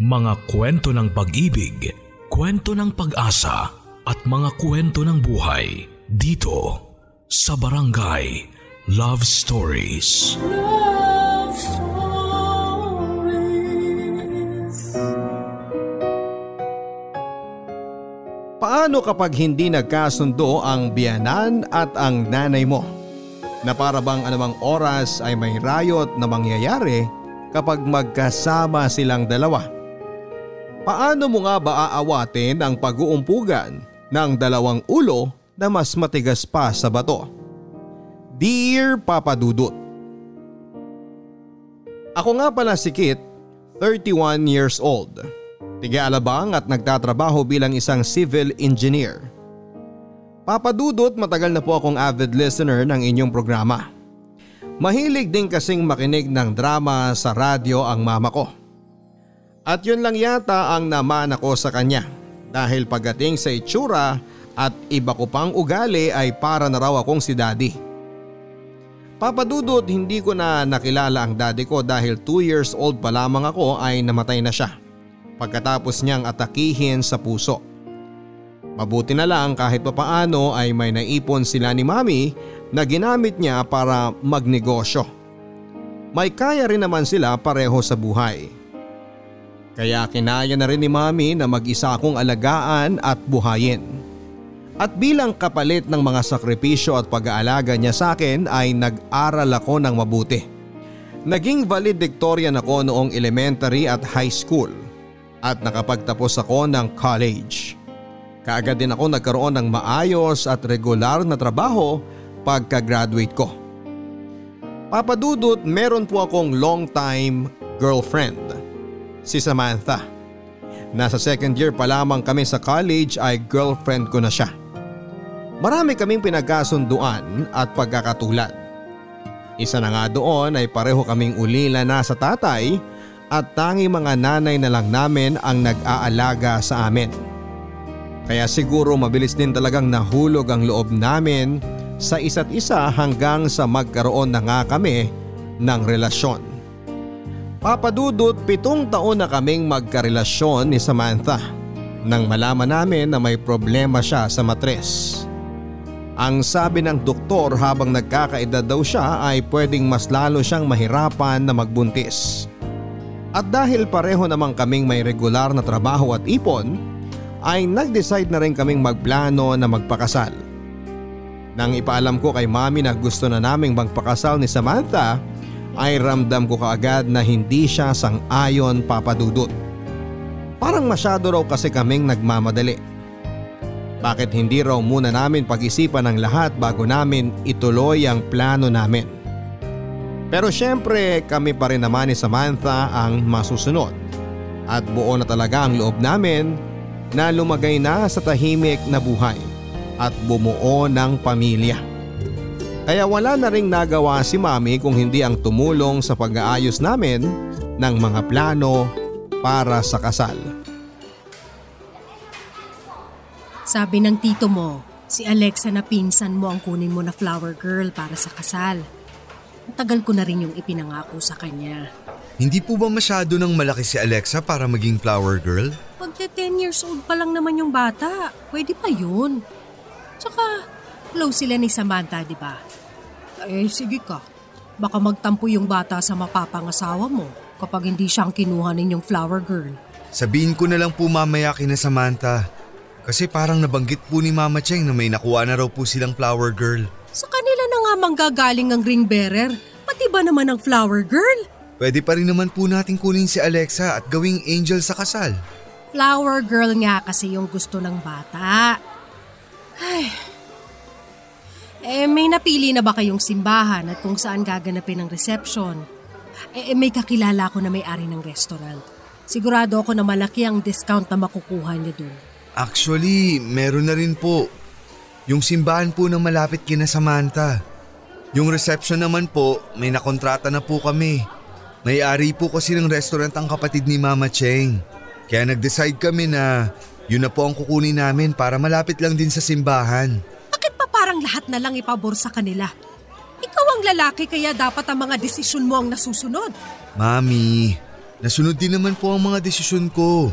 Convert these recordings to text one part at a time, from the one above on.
Mga kwento ng pag-ibig, kwento ng pag-asa at mga kwento ng buhay dito sa Barangay Love Stories. Love Stories. Paano kapag hindi nagkasundo ang biyanan at ang nanay mo? Na para bang anumang oras ay may rayot na mangyayari kapag magkasama silang dalawa? Paano mo nga ba aawatin ang pag-uumpugan ng dalawang ulo na mas matigas pa sa bato? Dear Papa Dudut Ako nga pala si Kit, 31 years old. Tiga-alabang at nagtatrabaho bilang isang civil engineer. Papadudot matagal na po akong avid listener ng inyong programa. Mahilig din kasing makinig ng drama sa radyo ang mama ko. At yun lang yata ang naman ako sa kanya dahil pagdating sa itsura at iba ko pang ugali ay para na raw akong si daddy. Papadudot hindi ko na nakilala ang daddy ko dahil 2 years old pa lamang ako ay namatay na siya pagkatapos niyang atakihin sa puso. Mabuti na lang kahit papaano ay may naipon sila ni mami na ginamit niya para magnegosyo. May kaya rin naman sila pareho sa buhay. Kaya kinaya na rin ni mami na mag-isa akong alagaan at buhayin. At bilang kapalit ng mga sakripisyo at pag-aalaga niya sa akin ay nag-aral ako ng mabuti. Naging valedictorian ako noong elementary at high school at nakapagtapos ako ng college. Kaagad din ako nagkaroon ng maayos at regular na trabaho pagka-graduate ko. Papadudot meron po akong long time girlfriend, si Samantha. Nasa second year pa lamang kami sa college ay girlfriend ko na siya. Marami kaming pinagkasunduan at pagkakatulad. Isa na nga doon ay pareho kaming ulila na sa tatay at tangi mga nanay na lang namin ang nag-aalaga sa amin. Kaya siguro mabilis din talagang nahulog ang loob namin sa isa't isa hanggang sa magkaroon na nga kami ng relasyon. Papadudot pitong taon na kaming magkarelasyon ni Samantha nang malaman namin na may problema siya sa matres. Ang sabi ng doktor habang nagkakaedad daw siya ay pwedeng mas lalo siyang mahirapan na magbuntis. At dahil pareho namang kaming may regular na trabaho at ipon, ay nag-decide na rin kaming magplano na magpakasal. Nang ipaalam ko kay mami na gusto na naming magpakasal ni Samantha, ay ramdam ko kaagad na hindi siya sang-ayon papadudot. Parang masyado raw kasi kaming nagmamadali. Bakit hindi raw muna namin pag-isipan ang lahat bago namin ituloy ang plano namin? Pero syempre kami pa rin naman ni Samantha ang masusunod. At buo na talaga ang loob namin na lumagay na sa tahimik na buhay at bumuo ng pamilya. Kaya wala na ring nagawa si mami kung hindi ang tumulong sa pag-aayos namin ng mga plano para sa kasal. Sabi ng tito mo, si Alexa na pinsan mo ang kunin mo na flower girl para sa kasal. Ang tagal ko na rin yung ipinangako sa kanya. Hindi po ba masyado nang malaki si Alexa para maging flower girl? Magte 10 years old pa lang naman yung bata. Pwede pa yun. Tsaka, close sila ni Samantha, di ba? Eh, sige ka. Baka magtampo yung bata sa mapapangasawa mo kapag hindi siyang kinuha ninyong flower girl. Sabihin ko na lang po mamaya kina Samantha. Kasi parang nabanggit po ni Mama Cheng na may nakuha na raw po silang flower girl. Sa kanila na nga manggagaling ang ring bearer. Pati ba naman ang flower girl? Pwede pa rin naman po natin kunin si Alexa at gawing angel sa kasal. Flower girl nga kasi yung gusto ng bata. Ay. Eh, may napili na ba kayong simbahan at kung saan gaganapin ang reception? Eh, eh, may kakilala ko na may-ari ng restaurant. Sigurado ako na malaki ang discount na makukuha niyo dun. Actually, meron na rin po. Yung simbahan po na malapit kina Samantha. Yung reception naman po, may nakontrata na po kami. May-ari po kasi ng restaurant ang kapatid ni Mama Cheng. Kaya nag-decide kami na yun na po ang kukunin namin para malapit lang din sa simbahan. Pa parang lahat na lang ipabor sa kanila? Ikaw ang lalaki kaya dapat ang mga desisyon mo ang nasusunod. Mami, Nasunod din naman po ang mga desisyon ko.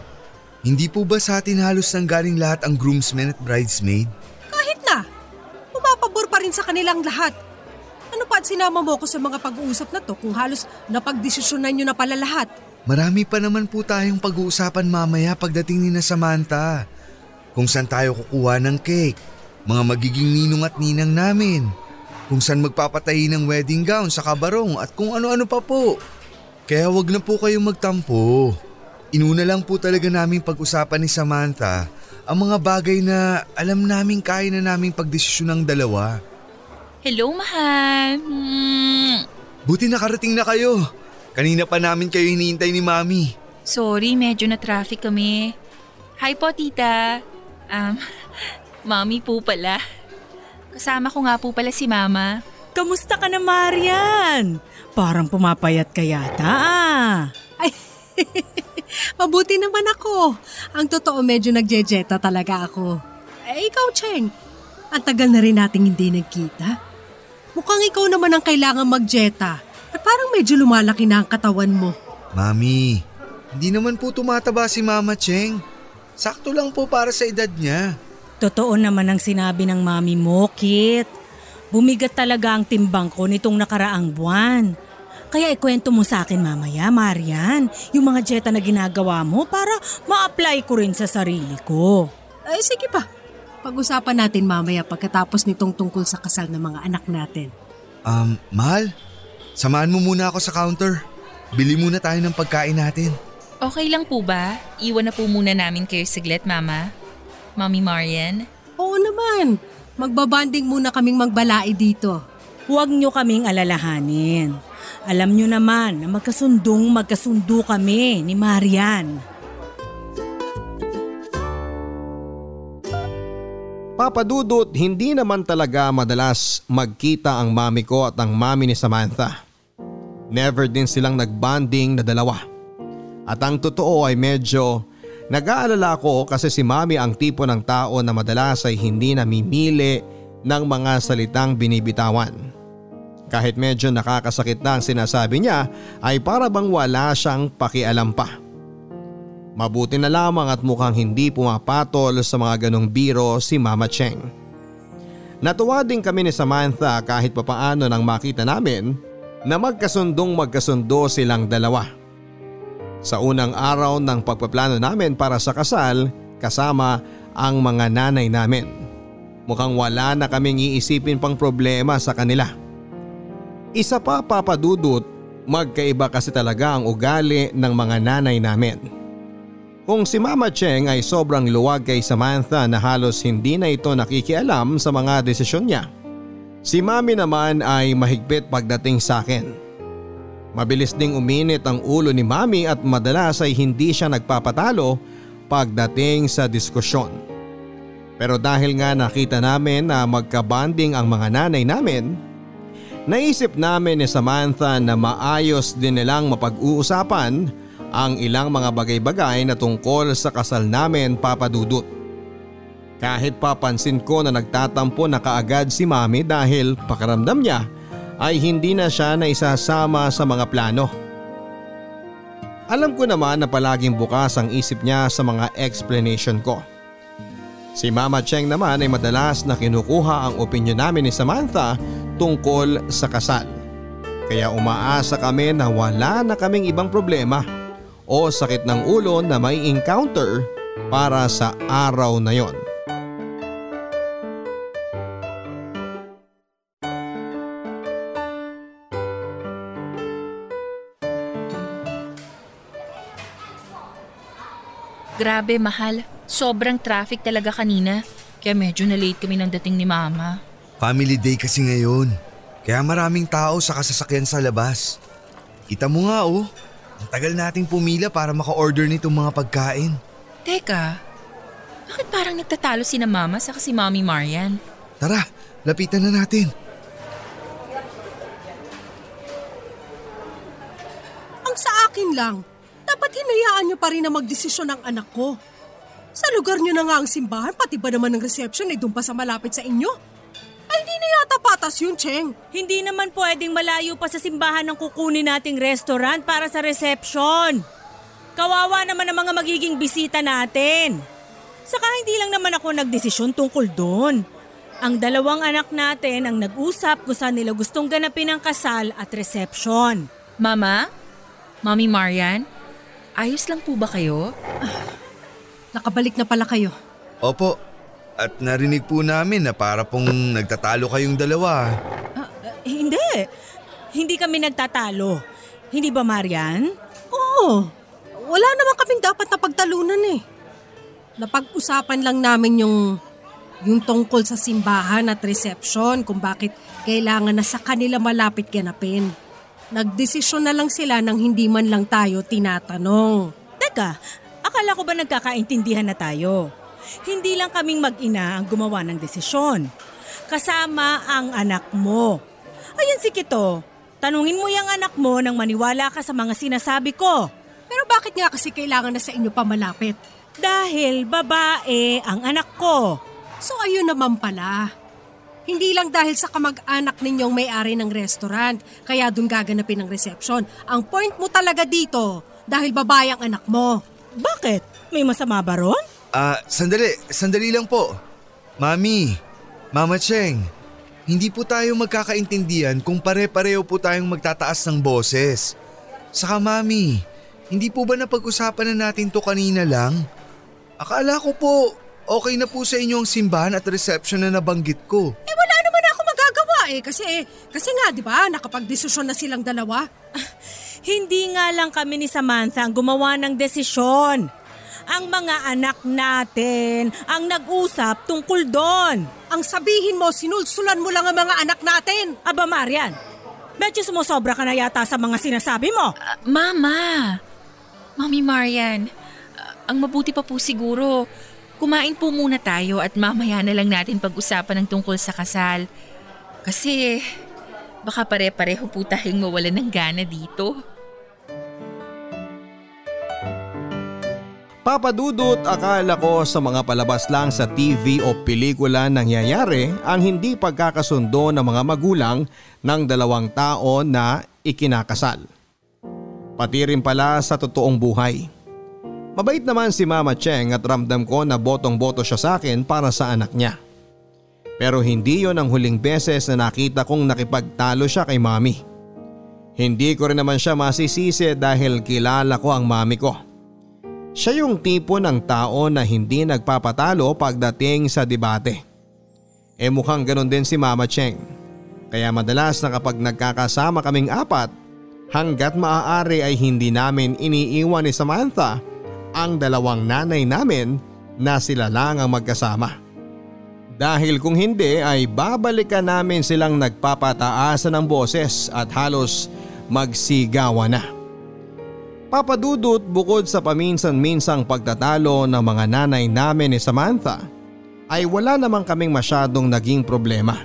Hindi po ba sa atin halos nanggaling lahat ang groomsmen at bridesmaid? Kahit na, pumapabor pa rin sa kanilang lahat. Ano pa at sinama mo ko sa mga pag-uusap na to kung halos napagdesisyonan nyo na pala lahat? Marami pa naman po tayong pag-uusapan mamaya pagdating ni na Samantha. Kung saan tayo kukuha ng cake, mga magiging ninong at ninang namin, kung saan magpapatahi ng wedding gown sa kabarong at kung ano-ano pa po. Kaya wag na po kayong magtampo. Inuna lang po talaga naming pag-usapan ni Samantha ang mga bagay na alam naming kaya na naming pagdesisyon ng dalawa. Hello, mahal. Hmm. Buti nakarating na kayo. Kanina pa namin kayo hinihintay ni Mami. Sorry, medyo na traffic kami. Hi po, tita. Um, mami po pala. Kasama ko nga po pala si mama. Kamusta ka na, Marian? Parang pumapayat ka yata ah. Ay, mabuti naman ako. Ang totoo medyo nagjejeta talaga ako. Eh, ikaw, Cheng. Ang tagal na rin nating hindi nagkita. Mukhang ikaw naman ang kailangan magjeta. At parang medyo lumalaki na ang katawan mo. Mami, hindi naman po tumataba si Mama Cheng. Sakto lang po para sa edad niya. Totoo naman ang sinabi ng mami mo, Kit. Bumigat talaga ang timbang ko nitong nakaraang buwan. Kaya ikwento mo sa akin mamaya, Marian, yung mga jeta na ginagawa mo para ma-apply ko rin sa sarili ko. Eh, sige pa. Pag-usapan natin mamaya pagkatapos nitong tungkol sa kasal ng mga anak natin. Um, mahal, samahan mo muna ako sa counter. Bili muna tayo ng pagkain natin. Okay lang po ba? Iwan na po muna namin kayo saglit, mama. Mami Marian. Oo naman. Magbabanding muna kaming magbalai dito. Huwag nyo kaming alalahanin. Alam nyo naman na magkasundong magkasundo kami ni Marian. Papadudot, hindi naman talaga madalas magkita ang mami ko at ang mami ni Samantha. Never din silang nagbanding na dalawa. At ang totoo ay medyo nag-aalala ko kasi si mami ang tipo ng tao na madalas ay hindi namimili ng mga salitang binibitawan. Kahit medyo nakakasakit na ang sinasabi niya ay para bang wala siyang pakialam pa. Mabuti na lamang at mukhang hindi pumapatol sa mga ganong biro si Mama Cheng. Natuwa din kami ni Samantha kahit papaano nang makita namin na magkasundong magkasundo silang dalawa. Sa unang araw ng pagpaplano namin para sa kasal kasama ang mga nanay namin. Mukhang wala na kaming iisipin pang problema sa kanila. Isa pa papadudot, magkaiba kasi talaga ang ugali ng mga nanay namin. Kung si Mama Cheng ay sobrang luwag kay Samantha na halos hindi na ito nakikialam sa mga desisyon niya. Si Mami naman ay mahigpit pagdating sa akin. Mabilis ding uminit ang ulo ni Mami at madalas ay hindi siya nagpapatalo pagdating sa diskusyon. Pero dahil nga nakita namin na magkabanding ang mga nanay namin, naisip namin ni Samantha na maayos din nilang mapag-uusapan ang ilang mga bagay-bagay na tungkol sa kasal namin papadudot. Kahit papansin ko na nagtatampo na kaagad si mami dahil pakaramdam niya ay hindi na siya na isasama sa mga plano. Alam ko naman na palaging bukas ang isip niya sa mga explanation ko. Si Mama Cheng naman ay madalas na kinukuha ang opinion namin ni Samantha tungkol sa kasal. Kaya umaasa kami na wala na kaming ibang problema o sakit ng ulo na may encounter para sa araw na yon. Grabe, mahal. Sobrang traffic talaga kanina. Kaya medyo na late kami ng dating ni mama. Family day kasi ngayon. Kaya maraming tao sa kasasakyan sa labas. Kita mo nga oh, ang tagal nating pumila para maka-order nitong mga pagkain. Teka, bakit parang nagtatalo si na mama sa si Mami Marian? Tara, lapitan na natin. Ang sa akin lang, dapat hinayaan niyo pa rin na magdesisyon ng anak ko. Sa lugar niyo na nga ang simbahan, pati ba naman ang reception ay doon pa sa malapit sa inyo? Ay, hindi na yata patas yun, Cheng. Hindi naman pwedeng malayo pa sa simbahan ng kukunin nating restaurant para sa reception. Kawawa naman ang mga magiging bisita natin. Saka hindi lang naman ako nagdesisyon tungkol doon. Ang dalawang anak natin ang nag-usap kung saan nila gustong ganapin ang kasal at reception. Mama? Mommy Marian? Ayos lang po ba kayo? Nakabalik na pala kayo. Opo, at narinig po namin na para pong nagtatalo kayong dalawa. Eh, hindi. Hindi kami nagtatalo. Hindi ba, Marian? Oo. Wala naman kaming dapat na pagtalunan eh. Napag-usapan lang namin yung yung tungkol sa simbahan at reception kung bakit kailangan na sa kanila malapit ganapin. Nagdesisyon na lang sila nang hindi man lang tayo tinatanong. Teka, akala ko ba nagkakaintindihan na tayo? Hindi lang kaming mag-ina ang gumawa ng desisyon. Kasama ang anak mo. Ayan si Kito, tanungin mo yung anak mo nang maniwala ka sa mga sinasabi ko. Pero bakit nga kasi kailangan na sa inyo pa malapit? Dahil babae ang anak ko. So ayun naman pala. Hindi lang dahil sa kamag-anak ninyong may-ari ng restaurant, kaya dun gaganapin ang reception. Ang point mo talaga dito, dahil babae ang anak mo. Bakit? May masama ba ron? Ah, sandali, sandali lang po. Mami, Mama Cheng, hindi po tayo magkakaintindihan kung pare-pareho po tayong magtataas ng boses. Saka mami, hindi po ba napag-usapan na natin to kanina lang? Akala ko po, okay na po sa inyo ang simbahan at reception na nabanggit ko. Eh wala naman ako magagawa eh, kasi, kasi nga di ba nakapag-desisyon na silang dalawa. Hindi nga lang kami ni Samantha ang gumawa ng desisyon. Ang mga anak natin ang nag-usap tungkol doon. Ang sabihin mo, sinulsulan mo lang ang mga anak natin. Aba Marian, medyo sumusobra ka na yata sa mga sinasabi mo. Ah, Mama! Mommy Marian, ah, ang mabuti pa po siguro, kumain po muna tayo at mamaya na lang natin pag-usapan ng tungkol sa kasal. Kasi baka pare-pareho po tayong mawalan ng gana dito. Papadudot akala ko sa mga palabas lang sa TV o pelikula nangyayari ang hindi pagkakasundo ng mga magulang ng dalawang tao na ikinakasal. Pati rin pala sa totoong buhay. Mabait naman si Mama Cheng at ramdam ko na botong-boto siya sa akin para sa anak niya. Pero hindi yon ang huling beses na nakita kong nakipagtalo siya kay Mami. Hindi ko rin naman siya masisisi dahil kilala ko ang mami ko. Siya yung tipo ng tao na hindi nagpapatalo pagdating sa debate. E mukhang ganun din si Mama Cheng. Kaya madalas na kapag nagkakasama kaming apat, hanggat maaari ay hindi namin iniiwan ni Samantha ang dalawang nanay namin na sila lang ang magkasama. Dahil kung hindi ay babalikan namin silang nagpapataasan ng boses at halos magsigawan na. Papadudot bukod sa paminsan-minsang pagtatalo ng mga nanay namin ni Samantha ay wala namang kaming masyadong naging problema.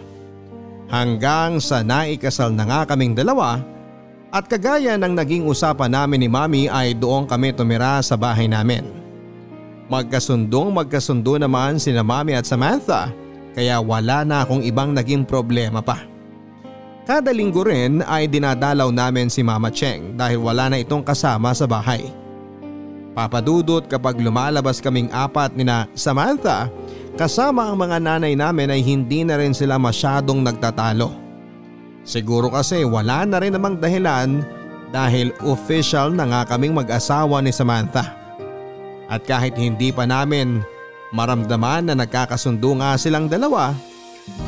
Hanggang sa naikasal na nga kaming dalawa at kagaya ng naging usapan namin ni Mami ay doon kami tumira sa bahay namin. Magkasundong magkasundo naman sina Mami at Samantha kaya wala na akong ibang naging problema pa. Kada linggo rin ay dinadalaw namin si Mama Cheng dahil wala na itong kasama sa bahay. Papadudot kapag lumalabas kaming apat ni na Samantha, kasama ang mga nanay namin ay hindi na rin sila masyadong nagtatalo. Siguro kasi wala na rin namang dahilan dahil official na nga kaming mag-asawa ni Samantha. At kahit hindi pa namin maramdaman na nagkakasundo nga silang dalawa,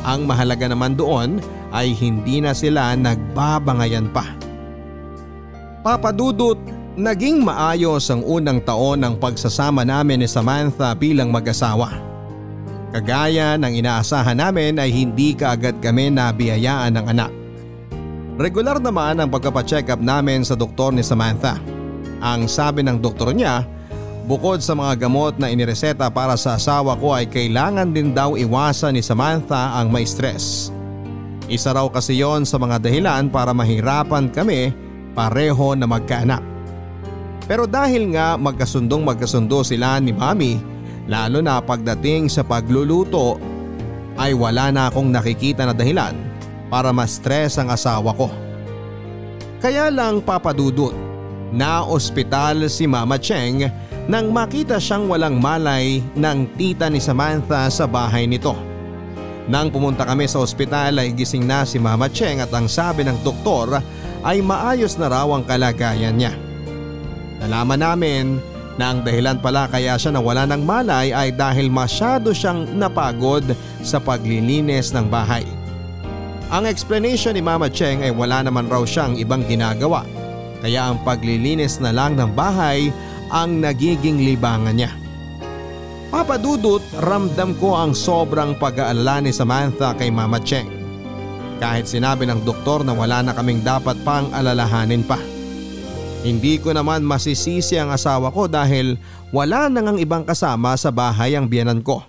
ang mahalaga naman doon ay hindi na sila nagbabangayan pa. Papadudot, naging maayos ang unang taon ng pagsasama namin ni Samantha bilang mag-asawa. Kagaya ng inaasahan namin ay hindi kaagad kami nabiyayaan ng anak. Regular naman ang pagpapacheck up namin sa doktor ni Samantha. Ang sabi ng doktor niya, bukod sa mga gamot na inireseta para sa asawa ko ay kailangan din daw iwasan ni Samantha ang may stress. Isa raw kasi yon sa mga dahilan para mahirapan kami pareho na magkaanak. Pero dahil nga magkasundong magkasundo sila ni Mami, lalo na pagdating sa pagluluto, ay wala na akong nakikita na dahilan para ma-stress ang asawa ko. Kaya lang papadudot, Na ospital si Mama Cheng nang makita siyang walang malay ng tita ni Samantha sa bahay nito. Nang pumunta kami sa ospital ay gising na si Mama Cheng at ang sabi ng doktor ay maayos na raw ang kalagayan niya. Nalaman namin na ang dahilan pala kaya siya nawala ng malay ay dahil masyado siyang napagod sa paglilinis ng bahay. Ang explanation ni Mama Cheng ay wala naman raw siyang ibang ginagawa kaya ang paglilinis na lang ng bahay ang nagiging libangan niya. Papadudot ramdam ko ang sobrang pag-aalala ni Samantha kay Mama Cheng. Kahit sinabi ng doktor na wala na kaming dapat pang alalahanin pa. Hindi ko naman masisisi ang asawa ko dahil wala nang ang ibang kasama sa bahay ang biyanan ko.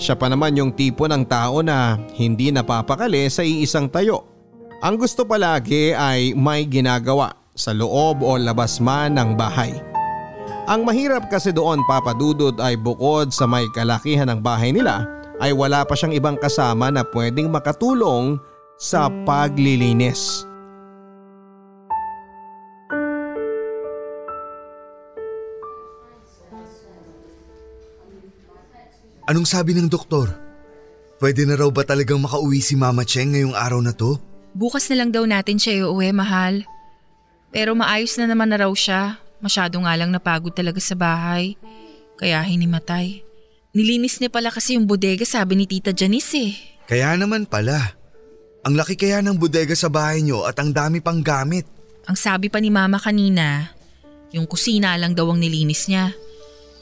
Siya pa naman yung tipo ng tao na hindi napapakali sa iisang tayo. Ang gusto palagi ay may ginagawa sa loob o labas man ng bahay. Ang mahirap kasi doon papadudod ay bukod sa may kalakihan ng bahay nila ay wala pa siyang ibang kasama na pwedeng makatulong sa paglilinis. Anong sabi ng doktor? Pwede na raw ba talagang makauwi si Mama Cheng ngayong araw na to? Bukas na lang daw natin siya iuwi, mahal. Pero maayos na naman na raw siya. Masyado nga lang napagod talaga sa bahay. Kaya hinimatay. Nilinis niya pala kasi yung bodega sabi ni Tita Janice eh. Kaya naman pala. Ang laki kaya ng bodega sa bahay niyo at ang dami pang gamit. Ang sabi pa ni Mama kanina, yung kusina lang daw ang nilinis niya.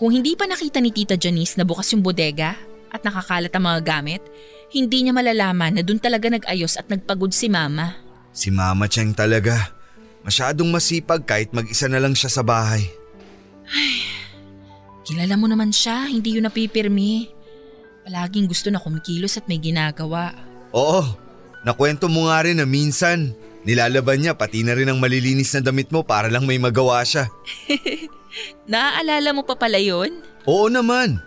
Kung hindi pa nakita ni Tita Janice na bukas yung bodega at nakakalat ang mga gamit, hindi niya malalaman na doon talaga nag-ayos at nagpagod si Mama. Si Mama Cheng talaga. Masyadong masipag kahit mag-isa na lang siya sa bahay. Ay, kilala mo naman siya, hindi yun napipirmi. Palaging gusto na kumikilos at may ginagawa. Oo, nakwento mo nga rin na minsan nilalaban niya pati na rin ang malilinis na damit mo para lang may magawa siya. Naaalala mo pa pala yun? Oo naman.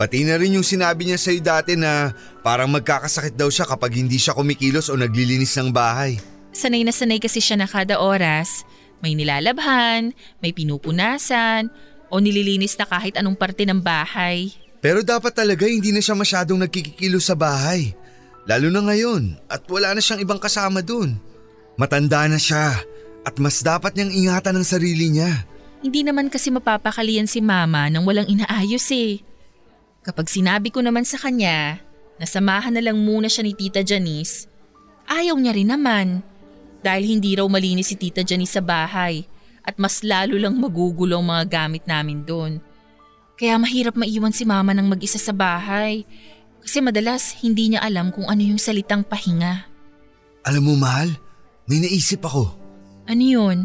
Pati na rin yung sinabi niya sa'yo dati na parang magkakasakit daw siya kapag hindi siya kumikilos o naglilinis ng bahay. Sanay na sanay kasi siya na kada oras. May nilalabhan, may pinupunasan, o nililinis na kahit anong parte ng bahay. Pero dapat talaga hindi na siya masyadong nagkikikilos sa bahay. Lalo na ngayon at wala na siyang ibang kasama dun. Matanda na siya at mas dapat niyang ingatan ang sarili niya. Hindi naman kasi mapapakalian si mama nang walang inaayos eh. Kapag sinabi ko naman sa kanya na samahan na lang muna siya ni Tita Janice, ayaw niya rin naman. Dahil hindi raw malinis si Tita Janice sa bahay at mas lalo lang magugulo ang mga gamit namin doon. Kaya mahirap maiwan si mama ng mag-isa sa bahay kasi madalas hindi niya alam kung ano yung salitang pahinga. Alam mo mahal, may naisip ako. Ano yun?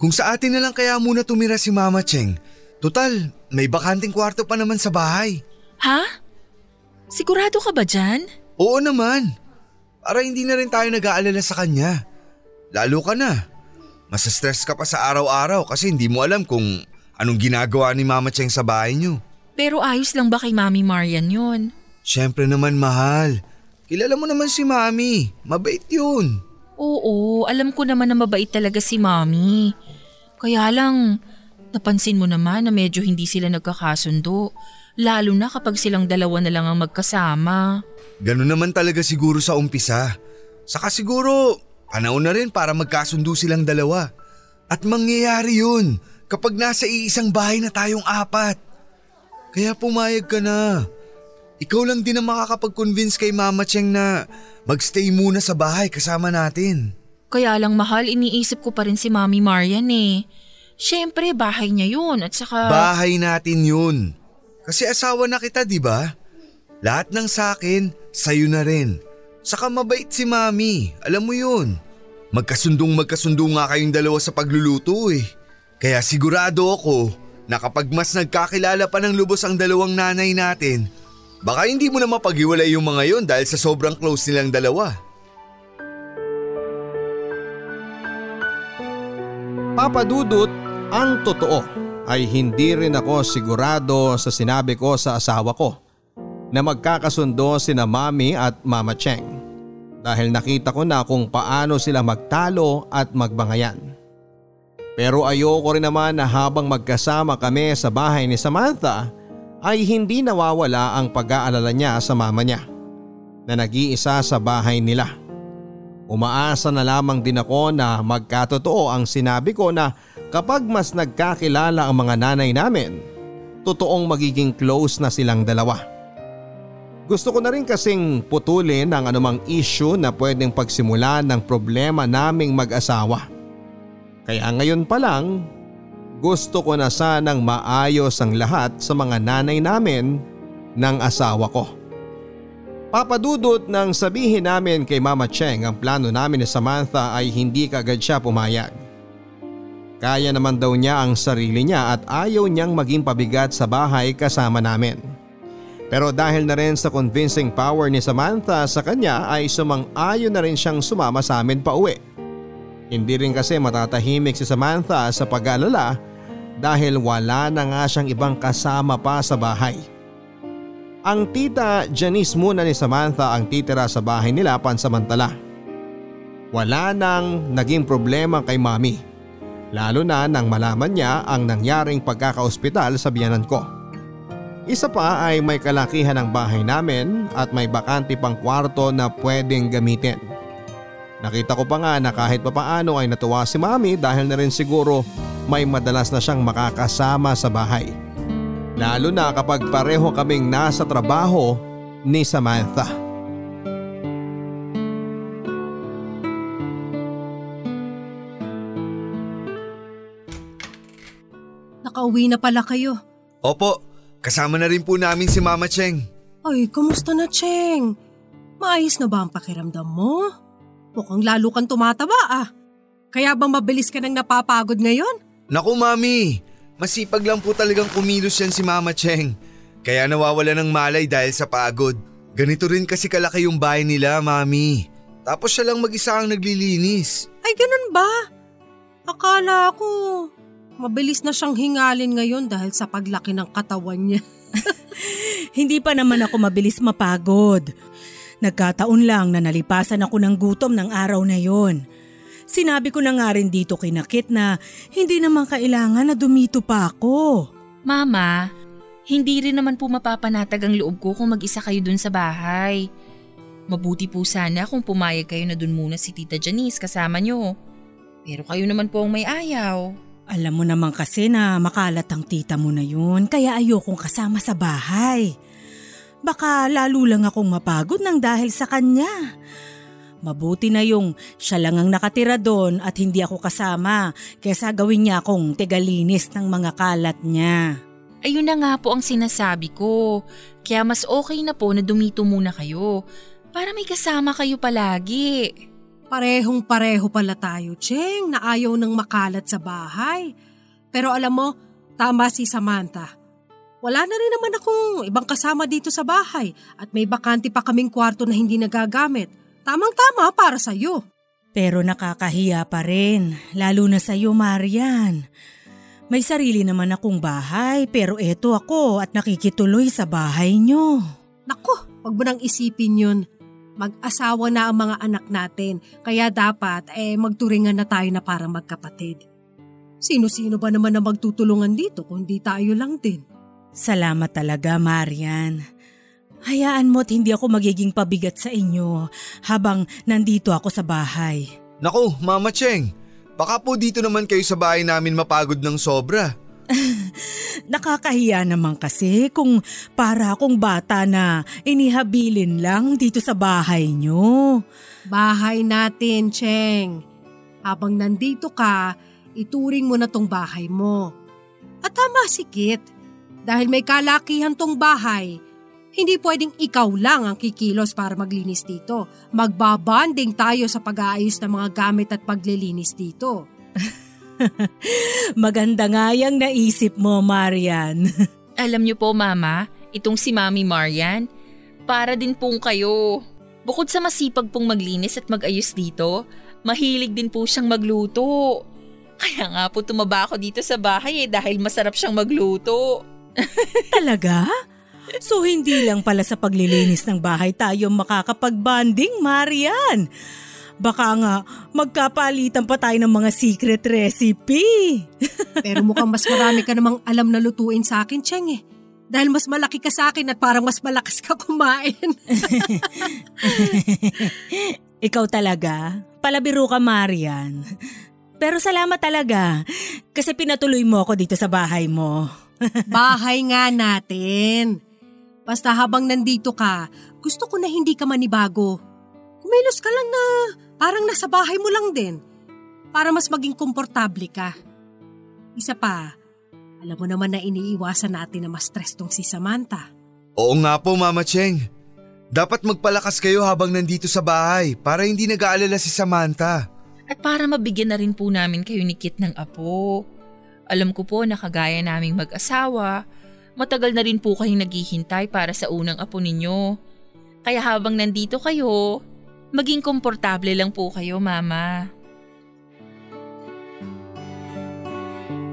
Kung sa atin na lang kaya muna tumira si Mama Cheng. Total, may bakanting kwarto pa naman sa bahay. Ha? Sigurado ka ba dyan? Oo naman. Para hindi na rin tayo nag-aalala sa kanya. Lalo ka na. Masa-stress ka pa sa araw-araw kasi hindi mo alam kung anong ginagawa ni Mama Cheng sa bahay niyo. Pero ayos lang ba kay Mami Marian yun? Siyempre naman mahal. Kilala mo naman si Mami. Mabait yun. Oo, alam ko naman na mabait talaga si Mami. Kaya lang, napansin mo naman na medyo hindi sila nagkakasundo. Lalo na kapag silang dalawa na lang ang magkasama. Ganun naman talaga siguro sa umpisa. Saka siguro, panahon na rin para magkasundo silang dalawa. At mangyayari yun kapag nasa iisang bahay na tayong apat. Kaya pumayag ka na. Ikaw lang din ang makakapag-convince kay Mama Cheng na magstay muna sa bahay kasama natin. Kaya lang mahal, iniisip ko pa rin si Mami Marian eh. Siyempre, bahay niya yun at saka… Bahay natin yun. Kasi asawa na kita, di ba? Lahat ng sakin, sa'yo na rin. Saka mabait si Mami, alam mo yun. Magkasundong magkasundo nga kayong dalawa sa pagluluto eh. Kaya sigurado ako na kapag mas nagkakilala pa ng lubos ang dalawang nanay natin, baka hindi mo na mapaghiwalay yung mga yon dahil sa sobrang close nilang dalawa. Papadudot, ang totoo ay hindi rin ako sigurado sa sinabi ko sa asawa ko na magkakasundo sina Mami at Mama Cheng dahil nakita ko na kung paano sila magtalo at magbangayan. Pero ayoko rin naman na habang magkasama kami sa bahay ni Samantha ay hindi nawawala ang pag-aalala niya sa mama niya na nag-iisa sa bahay nila. Umaasa na lamang din ako na magkatotoo ang sinabi ko na kapag mas nagkakilala ang mga nanay namin, totoong magiging close na silang dalawa. Gusto ko na rin kasing putulin ang anumang issue na pwedeng pagsimula ng problema naming mag-asawa. Kaya ngayon pa lang, gusto ko na sanang maayos ang lahat sa mga nanay namin ng asawa ko. Papadudot nang sabihin namin kay Mama Cheng ang plano namin ni Samantha ay hindi kagad siya pumayag. Kaya naman daw niya ang sarili niya at ayaw niyang maging pabigat sa bahay kasama namin. Pero dahil na rin sa convincing power ni Samantha sa kanya ay sumang-ayon na rin siyang sumama sa amin pa uwi. Hindi rin kasi matatahimik si Samantha sa pag-aalala dahil wala na nga siyang ibang kasama pa sa bahay. Ang tita Janice muna ni Samantha ang titira sa bahay nila pansamantala. Wala nang naging problema kay mami. Lalo na nang malaman niya ang nangyaring pagkakaospital sa biyanan ko. Isa pa ay may kalakihan ng bahay namin at may bakante pang kwarto na pwedeng gamitin. Nakita ko pa nga na kahit papaano ay natuwa si mami dahil na rin siguro may madalas na siyang makakasama sa bahay. Lalo na kapag pareho kaming nasa trabaho ni Samantha. Nakauwi na pala kayo. Opo, kasama na rin po namin si Mama Cheng. Ay, kamusta na, Cheng? Maayos na ba ang pakiramdam mo? Mukhang lalo kang tumataba ah. Kaya bang mabilis ka nang napapagod ngayon? Naku mami, masipag lang po talagang kumilos yan si Mama Cheng. Kaya nawawala ng malay dahil sa pagod. Ganito rin kasi kalaki yung bahay nila, mami. Tapos siya lang mag-isa ang naglilinis. Ay, ganun ba? Akala ko, mabilis na siyang hingalin ngayon dahil sa paglaki ng katawan niya. Hindi pa naman ako mabilis mapagod. Nagkataon lang na nalipasan ako ng gutom ng araw na yon. Sinabi ko na nga rin dito kay Nakit na hindi naman kailangan na dumito pa ako. Mama, hindi rin naman po mapapanatag ang loob ko kung mag-isa kayo dun sa bahay. Mabuti po sana kung pumayag kayo na dun muna si Tita Janice kasama nyo. Pero kayo naman po ang may ayaw. Alam mo naman kasi na makalat ang tita mo na yun kaya ayokong kasama sa bahay. Baka lalo lang akong mapagod ng dahil sa kanya. Mabuti na yung siya lang ang nakatira doon at hindi ako kasama kesa gawin niya akong tegalinis ng mga kalat niya. Ayun na nga po ang sinasabi ko. Kaya mas okay na po na dumito muna kayo. Para may kasama kayo palagi. Parehong pareho pala tayo, Cheng, na ayaw ng makalat sa bahay. Pero alam mo, tama si Samantha. Wala na rin naman akong ibang kasama dito sa bahay at may bakante pa kaming kwarto na hindi nagagamit. Tamang-tama para sa'yo. Pero nakakahiya pa rin, lalo na sa'yo Marian. May sarili naman akong bahay pero eto ako at nakikituloy sa bahay nyo. Nako, wag mo nang isipin yun. Mag-asawa na ang mga anak natin, kaya dapat eh magturingan na tayo na parang magkapatid. Sino-sino ba naman na magtutulungan dito kung di tayo lang din? Salamat talaga Marian. Hayaan mo't hindi ako magiging pabigat sa inyo habang nandito ako sa bahay. Naku, Mama Cheng, baka po dito naman kayo sa bahay namin mapagod ng sobra. Nakakahiya naman kasi kung para akong bata na inihabilin lang dito sa bahay nyo. Bahay natin, Cheng. Habang nandito ka, ituring mo na tong bahay mo. At tama si Kit. Dahil may kalakihan tong bahay, hindi pwedeng ikaw lang ang kikilos para maglinis dito. Magbabanding tayo sa pag-aayos ng mga gamit at paglilinis dito. Maganda nga yung naisip mo, Marian. Alam niyo po mama, itong si Mami Marian, para din pong kayo. Bukod sa masipag pong maglinis at mag-ayos dito, mahilig din po siyang magluto. Kaya nga po tumaba ako dito sa bahay eh dahil masarap siyang magluto. Talaga? So hindi lang pala sa paglilinis ng bahay tayo makakapag-banding, Marian. Baka nga magkapalitan pa tayo ng mga secret recipe. Pero mukhang mas marami ka namang alam na lutuin sa akin, Cheng eh. Dahil mas malaki ka sa akin at parang mas malakas ka kumain. Ikaw talaga? Palabiro ka, Marian. Pero salamat talaga kasi pinatuloy mo ako dito sa bahay mo. bahay nga natin. Basta habang nandito ka, gusto ko na hindi ka manibago. Kumilos ka lang na parang nasa bahay mo lang din. Para mas maging komportable ka. Isa pa, alam mo naman na iniiwasan natin na ma-stress tong si Samantha. Oo nga po Mama Cheng. Dapat magpalakas kayo habang nandito sa bahay para hindi nag-aalala si Samantha. At para mabigyan na rin po namin kayo ni Kit ng apo. Alam ko po na kagaya naming mag-asawa, matagal na rin po kayong naghihintay para sa unang apo ninyo. Kaya habang nandito kayo, maging komportable lang po kayo, Mama.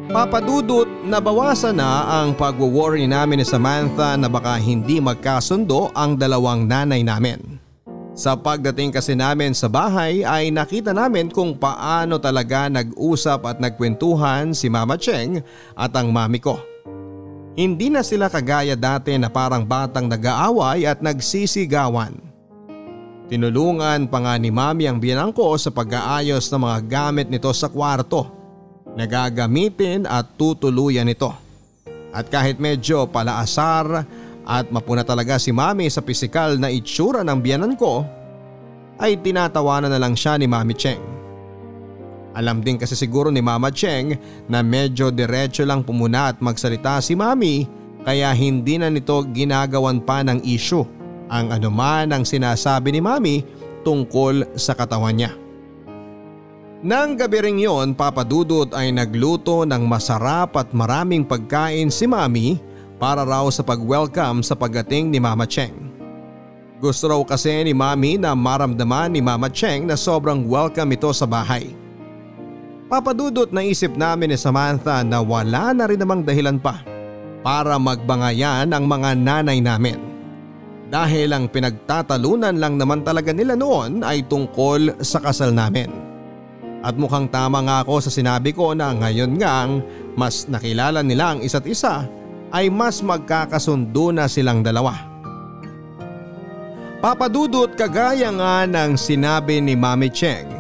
Papadudot, nabawasan na ang pagwo-worry namin ni Samantha na baka hindi magkasundo ang dalawang nanay namin. Sa pagdating kasi namin sa bahay ay nakita namin kung paano talaga nag-usap at nagkwentuhan si Mama Cheng at ang mami ko. Hindi na sila kagaya dati na parang batang nag-aaway at nagsisigawan. Tinulungan pa nga ni Mami ang biyanang ko sa pag-aayos ng mga gamit nito sa kwarto nagagamitin at tutuluyan nito. At kahit medyo palaasar at mapuna talaga si mami sa pisikal na itsura ng biyanan ko, ay tinatawanan na lang siya ni Mami Cheng. Alam din kasi siguro ni Mama Cheng na medyo diretso lang pumuna at magsalita si Mami kaya hindi na nito ginagawan pa ng issue ang anuman ang sinasabi ni Mami tungkol sa katawan niya. Nang gabi ring yon papadudot ay nagluto ng masarap at maraming pagkain si Mami para raw sa pag-welcome sa pagdating ni Mama Cheng. Gusto raw kasi ni Mami na maramdaman ni Mama Cheng na sobrang welcome ito sa bahay. Papadudot na isip namin ni Samantha na wala na rin namang dahilan pa para magbangayan ang mga nanay namin. Dahil ang pinagtatalunan lang naman talaga nila noon ay tungkol sa kasal namin. At mukhang tama nga ako sa sinabi ko na ngayon ngang mas nakilala nila ang isa't isa ay mas magkakasundo na silang dalawa. Papadudot kagaya nga ng sinabi ni Mami Cheng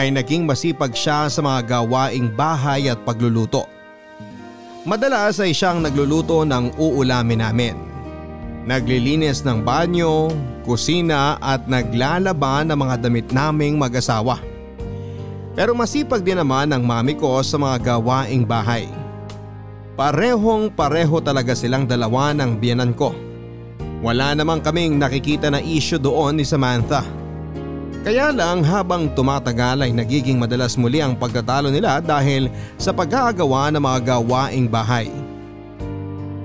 ay naging masipag siya sa mga gawaing bahay at pagluluto. Madalas ay siyang nagluluto ng uulamin namin. Naglilinis ng banyo, kusina at naglalaba ng mga damit naming mag-asawa. Pero masipag din naman ang mami ko sa mga gawaing bahay. Parehong pareho talaga silang dalawa ng biyanan ko. Wala namang kaming nakikita na issue doon ni Samantha. Kaya lang habang tumatagal ay nagiging madalas muli ang pagtatalo nila dahil sa pag-aagawa ng mga gawaing bahay.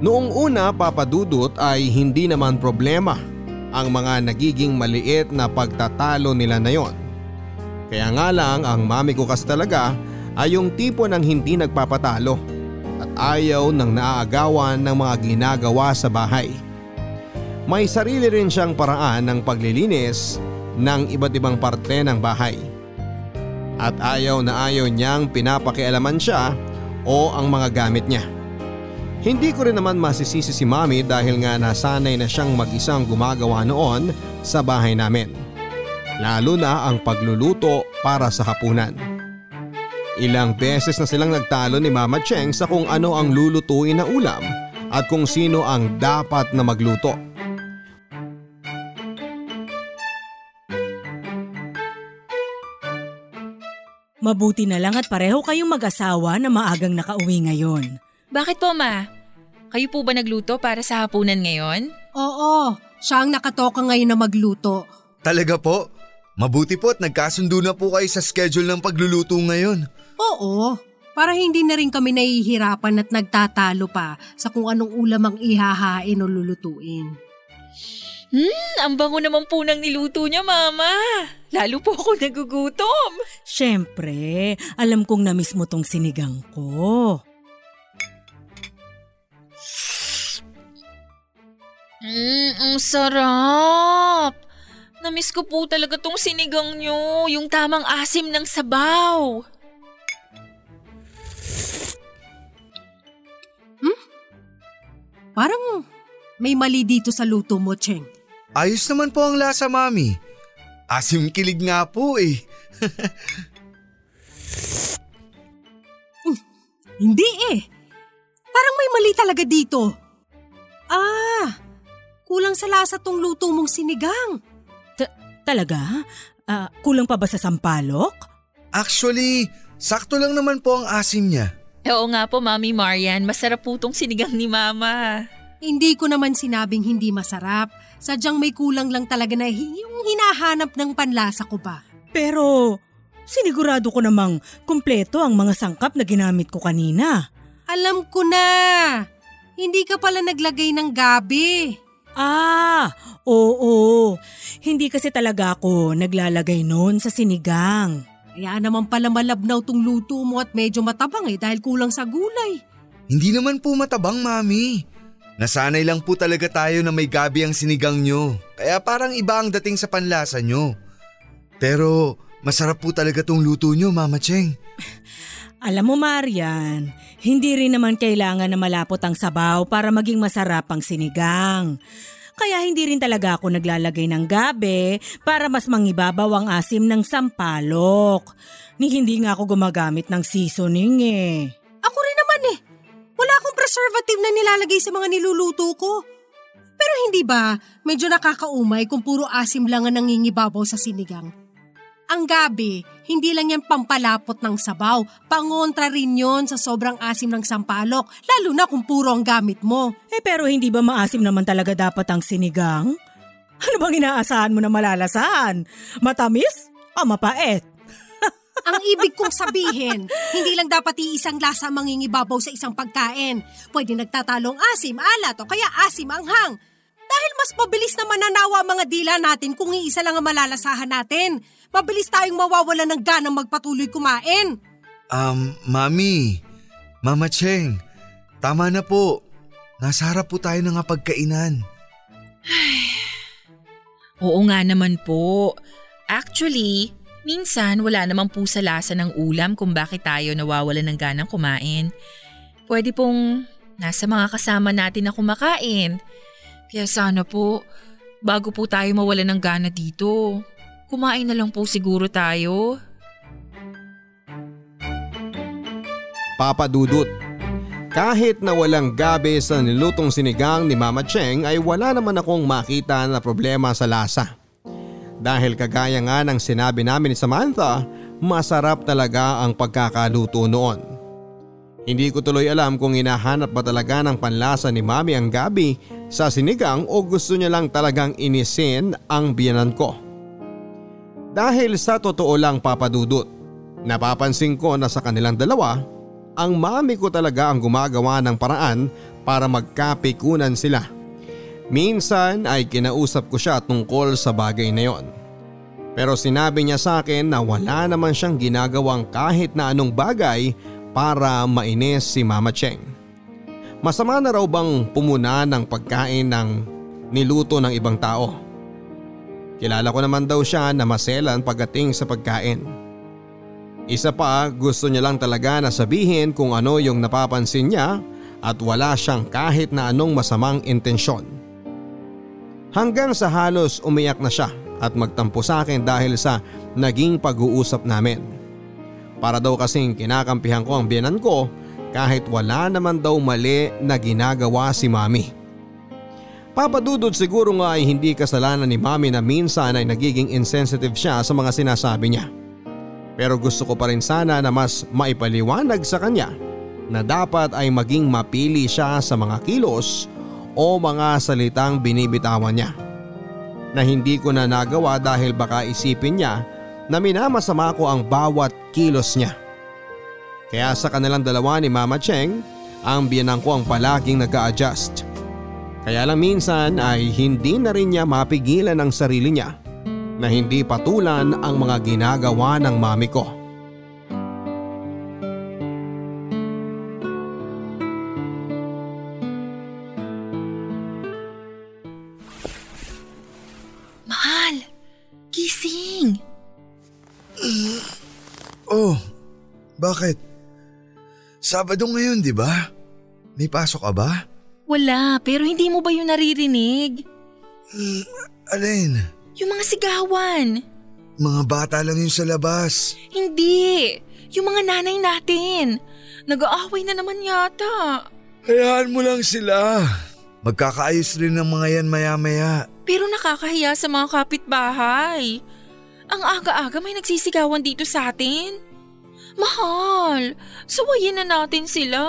Noong una papadudot ay hindi naman problema ang mga nagiging maliit na pagtatalo nila na yon. Kaya nga lang ang mami ko kasi talaga ay yung tipo ng hindi nagpapatalo at ayaw ng naaagawan ng mga ginagawa sa bahay. May sarili rin siyang paraan ng paglilinis ng iba't ibang parte ng bahay. At ayaw na ayaw niyang pinapakialaman siya o ang mga gamit niya. Hindi ko rin naman masisisi si mami dahil nga nasanay na siyang mag-isang gumagawa noon sa bahay namin lalo na ang pagluluto para sa hapunan. Ilang beses na silang nagtalo ni Mama Cheng sa kung ano ang lulutuin na ulam at kung sino ang dapat na magluto. Mabuti na lang at pareho kayong mag-asawa na maagang nakauwi ngayon. Bakit po ma? Kayo po ba nagluto para sa hapunan ngayon? Oo, siya ang nakatoka ngayon na magluto. Talaga po? Mabuti po at nagkasundo na po kayo sa schedule ng pagluluto ngayon. Oo, para hindi na rin kami nahihirapan at nagtatalo pa sa kung anong ulam ang ihahain o lulutuin. Hmm, ang bango naman po ng niluto niya, Mama. Lalo po ako nagugutom. Siyempre, alam kong namiss mo tong sinigang ko. Hmm, ang sarap. Namiss ko po talaga tong sinigang nyo, yung tamang asim ng sabaw. Parang may mali dito sa luto mo, Cheng. Ayos naman po ang lasa, Mami. Asim kilig nga po eh. Hindi eh. Parang may mali talaga dito. Ah, kulang sa lasa tong luto mong sinigang. Talaga? Ah, kulang pa ba sa sampalok? Actually, sakto lang naman po ang asim niya. Oo nga po, Mami Marian, masarap po tong sinigang ni Mama. Hindi ko naman sinabing hindi masarap. Sadyang may kulang lang talaga na yung hinahanap ng panlasa ko ba. Pero sinigurado ko namang kumpleto ang mga sangkap na ginamit ko kanina. Alam ko na. Hindi ka pala naglagay ng gabi. Ah, oo. Hindi kasi talaga ako naglalagay noon sa sinigang. Kaya naman pala malabnaw tong luto mo at medyo matabang eh dahil kulang sa gulay. Hindi naman po matabang, Mami. Nasanay lang po talaga tayo na may gabi ang sinigang nyo. Kaya parang iba ang dating sa panlasa nyo. Pero masarap po talaga tong luto nyo, Mama Cheng. Alam mo Marian, hindi rin naman kailangan na malapot ang sabaw para maging masarap ang sinigang. Kaya hindi rin talaga ako naglalagay ng gabi para mas mangibabaw ang asim ng sampalok. Ni hindi nga ako gumagamit ng seasoning eh. Ako rin naman eh. Wala akong preservative na nilalagay sa mga niluluto ko. Pero hindi ba, medyo nakakaumay kung puro asim lang ang nangingibabaw sa sinigang. Ang gabi, hindi lang yan pampalapot ng sabaw, pangontra rin yon sa sobrang asim ng sampalok, lalo na kung puro ang gamit mo. Eh pero hindi ba maasim naman talaga dapat ang sinigang? Ano bang inaasahan mo na malalasahan? Matamis o mapait? Ang ibig kong sabihin, hindi lang dapat iisang lasa ang mangingibabaw sa isang pagkain. Pwede nagtatalong asim, alat o kaya asim anghang. Dahil mas mabilis na mananawa ang mga dila natin kung iisa lang ang malalasahan natin. Mabilis tayong mawawala ng ganang magpatuloy kumain. Um, Mami, Mama Cheng, tama na po. Nasa harap po tayo ng pagkainan. Oo nga naman po. Actually, minsan wala naman po sa lasa ng ulam kung bakit tayo nawawala ng ganang kumain. Pwede pong nasa mga kasama natin na kumakain. Kaya sana po, bago po tayo mawala ng gana dito, kumain na lang po siguro tayo. Papa Dudut. Kahit na walang gabi sa nilutong sinigang ni Mama Cheng ay wala naman akong makita na problema sa lasa. Dahil kagaya nga ng sinabi namin ni Samantha, masarap talaga ang pagkakaluto noon. Hindi ko tuloy alam kung hinahanap ba talaga ng panlasa ni Mami ang gabi sa sinigang o gusto niya lang talagang inisin ang biyanan ko. Dahil sa totoo lang papadudot, napapansin ko na sa kanilang dalawa, ang mami ko talaga ang gumagawa ng paraan para magkapikunan sila. Minsan ay kinausap ko siya tungkol sa bagay na yon. Pero sinabi niya sa akin na wala naman siyang ginagawang kahit na anong bagay para mainis si Mama Cheng. Masama na raw bang pumuna ng pagkain ng niluto ng ibang tao. Kilala ko naman daw siya na maselan pagdating sa pagkain. Isa pa gusto niya lang talaga na sabihin kung ano yung napapansin niya at wala siyang kahit na anong masamang intensyon. Hanggang sa halos umiyak na siya at magtampo sa akin dahil sa naging pag-uusap namin. Para daw kasing kinakampihan ko ang biyanan ko kahit wala naman daw mali na ginagawa si mami. Papadudod siguro nga ay hindi kasalanan ni mami na minsan ay nagiging insensitive siya sa mga sinasabi niya. Pero gusto ko pa rin sana na mas maipaliwanag sa kanya na dapat ay maging mapili siya sa mga kilos o mga salitang binibitawan niya. Na hindi ko na nagawa dahil baka isipin niya na minamasama ko ang bawat kilos niya. Kaya sa kanilang dalawa ni Mama Cheng, ang biyanang ko ang palaging nag adjust Kaya lang minsan ay hindi na rin niya mapigilan ang sarili niya na hindi patulan ang mga ginagawa ng mami ko. Sabado ngayon, di ba? May pasok ka ba? Wala, pero hindi mo ba yun naririnig? Alin? Yung mga sigawan. Mga bata lang yun sa labas. Hindi. Yung mga nanay natin. Nag-aaway na naman yata. Hayaan mo lang sila. Magkakaayos rin ng mga yan maya-maya. Pero nakakahiya sa mga kapitbahay. Ang aga-aga may nagsisigawan dito sa atin. Mahal, sawayin na natin sila.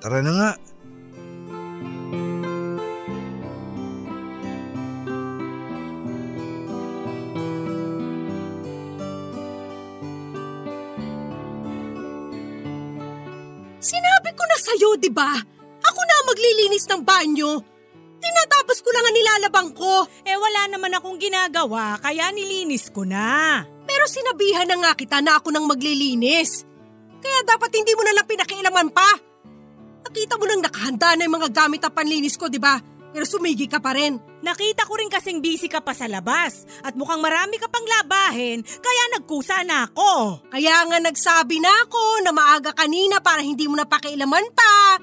Tara na nga. Sinabi ko na sa'yo, di ba? Ako na ang maglilinis ng banyo. Tinatapos ko lang ang nilalabang ko. Eh wala naman akong ginagawa kaya nilinis ko na. Pero sinabihan na nga kita na ako nang maglilinis. Kaya dapat hindi mo na lang pinakialaman pa. Nakita mo nang nakahanda na yung mga gamit na panlinis ko, di ba? Pero sumigi ka pa rin. Nakita ko rin kasing busy ka pa sa labas at mukhang marami ka pang labahin kaya nagkusa na ako. Kaya nga nagsabi na ako na maaga kanina para hindi mo na pakialaman pa.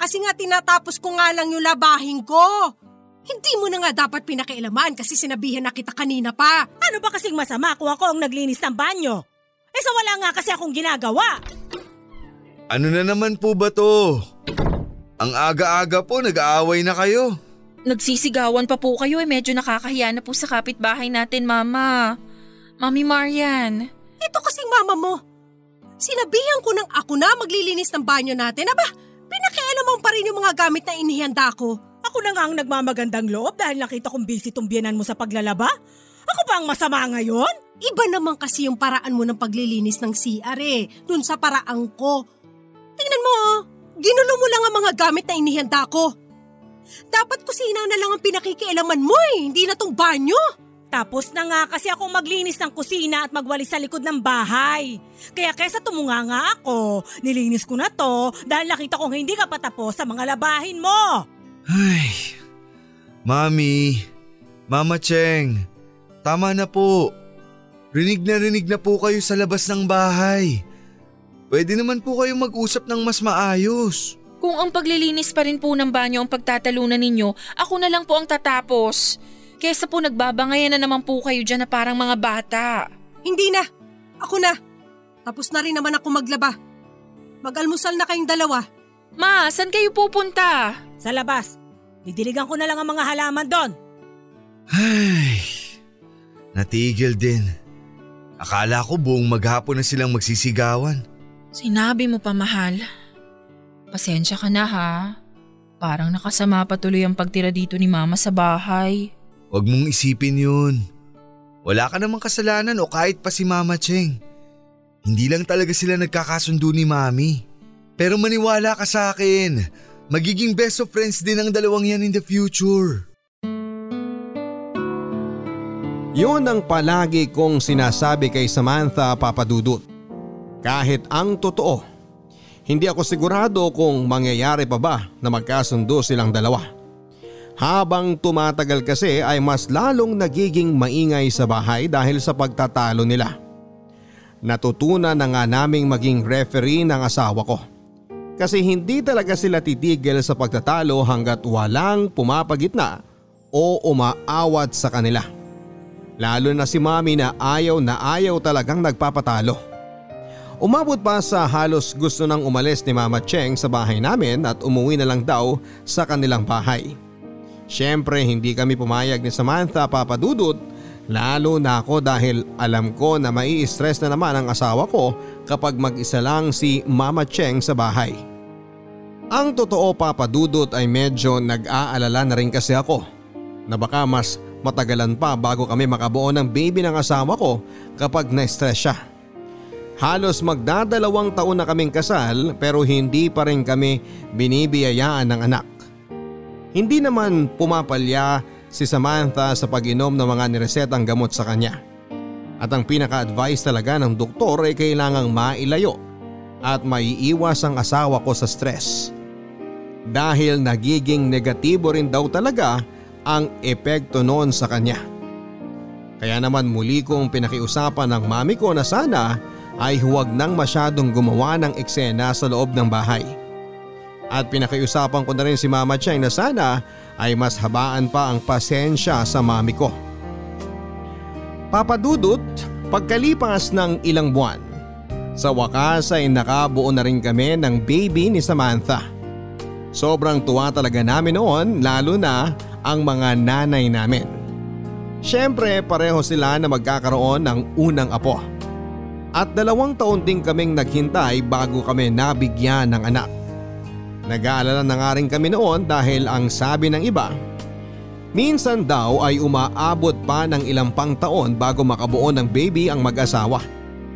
Kasi nga tinatapos ko nga lang yung labahin ko. Hindi mo na nga dapat pinakialaman kasi sinabihan na kita kanina pa. Ano ba kasing masama kung ako ang naglinis ng banyo? Eh sa wala nga kasi akong ginagawa. Ano na naman po ba to? Ang aga-aga po, nag-aaway na kayo. Nagsisigawan pa po kayo eh medyo nakakahiya na po sa kapitbahay natin, Mama. Mami Marian. Ito kasing mama mo. Sinabihan ko nang ako na maglilinis ng banyo natin. Aba, pinakialaman pa rin yung mga gamit na inihanda ko. Ako na nga ang nagmamagandang loob dahil nakita kong busy tong biyanan mo sa paglalaba. Ako pa ang masama ngayon? Iba naman kasi yung paraan mo ng paglilinis ng CR eh, dun sa paraan ko. Tingnan mo oh, ginulo mo lang ang mga gamit na inihanda ko. Dapat kusina na lang ang pinakikialaman mo eh, hindi na tong banyo. Tapos na nga kasi akong maglinis ng kusina at magwalis sa likod ng bahay. Kaya kesa tumunga nga ako, nilinis ko na to dahil nakita kong hindi ka patapos sa mga labahin mo. Ay, Mami, Mama Cheng, tama na po. Rinig na rinig na po kayo sa labas ng bahay. Pwede naman po kayo mag-usap ng mas maayos. Kung ang paglilinis pa rin po ng banyo ang pagtatalunan ninyo, ako na lang po ang tatapos. Kesa po nagbabangayan na naman po kayo dyan na parang mga bata. Hindi na, ako na. Tapos na rin naman ako maglaba. Mag-almusal na kayong dalawa. Ma, saan kayo pupunta? Sa labas, didiligan ko na lang ang mga halaman doon. Ay, natigil din. Akala ko buong maghapon na silang magsisigawan. Sinabi mo pa mahal. Pasensya ka na ha. Parang nakasama pa tuloy ang pagtira dito ni mama sa bahay. Huwag mong isipin yun. Wala ka namang kasalanan o kahit pa si Mama Cheng. Hindi lang talaga sila nagkakasundo ni Mami. Pero maniwala ka sa akin, magiging best of friends din ang dalawang yan in the future. Yun ang palagi kong sinasabi kay Samantha Papadudut. Kahit ang totoo, hindi ako sigurado kung mangyayari pa ba na magkasundo silang dalawa. Habang tumatagal kasi ay mas lalong nagiging maingay sa bahay dahil sa pagtatalo nila. Natutunan na nga naming maging referee ng asawa ko. Kasi hindi talaga sila titigil sa pagtatalo hanggat walang pumapagitna o umaawat sa kanila. Lalo na si mami na ayaw na ayaw talagang nagpapatalo. Umabot pa sa halos gusto nang umalis ni Mama Cheng sa bahay namin at umuwi na lang daw sa kanilang bahay. Siyempre hindi kami pumayag ni Samantha papadudot lalo na ako dahil alam ko na mai-stress na naman ang asawa ko kapag mag-isa lang si Mama Cheng sa bahay. Ang totoo papadudot ay medyo nag-aalala na rin kasi ako na baka mas matagalan pa bago kami makabuo ng baby ng asawa ko kapag na-stress siya. Halos magdadalawang taon na kaming kasal pero hindi pa rin kami binibiyayaan ng anak. Hindi naman pumapalya si Samantha sa pag-inom ng mga niresetang gamot sa kanya. At ang pinaka-advice talaga ng doktor ay kailangang mailayo at maiiwas ang asawa ko sa stress. Dahil nagiging negatibo rin daw talaga ang epekto noon sa kanya. Kaya naman muli kong pinakiusapan ng mami ko na sana ay huwag nang masyadong gumawa ng eksena sa loob ng bahay. At pinakiusapan ko na rin si Mama Chang na sana ay mas habaan pa ang pasensya sa mami ko. Papadudot, pagkalipas ng ilang buwan, sa wakas ay nakabuo na rin kami ng baby ni Samantha. Sobrang tuwa talaga namin noon lalo na ang mga nanay namin. Siyempre pareho sila na magkakaroon ng unang apo. At dalawang taon din kaming naghintay bago kami nabigyan ng anak. Nag-aalala na nga rin kami noon dahil ang sabi ng iba, minsan daw ay umaabot pa ng ilang pang taon bago makabuo ng baby ang mag-asawa.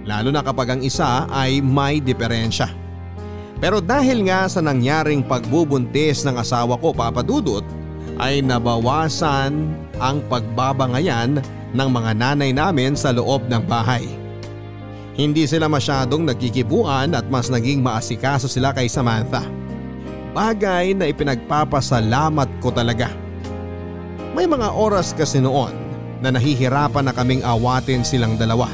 Lalo na kapag ang isa ay may diferensya. Pero dahil nga sa nangyaring pagbubuntis ng asawa ko papadudot ay nabawasan ang pagbabangayan ng mga nanay namin sa loob ng bahay. Hindi sila masyadong nagkikibuan at mas naging maasikaso sila kay Samantha. Bagay na ipinagpapasalamat ko talaga. May mga oras kasi noon na nahihirapan na kaming awatin silang dalawa.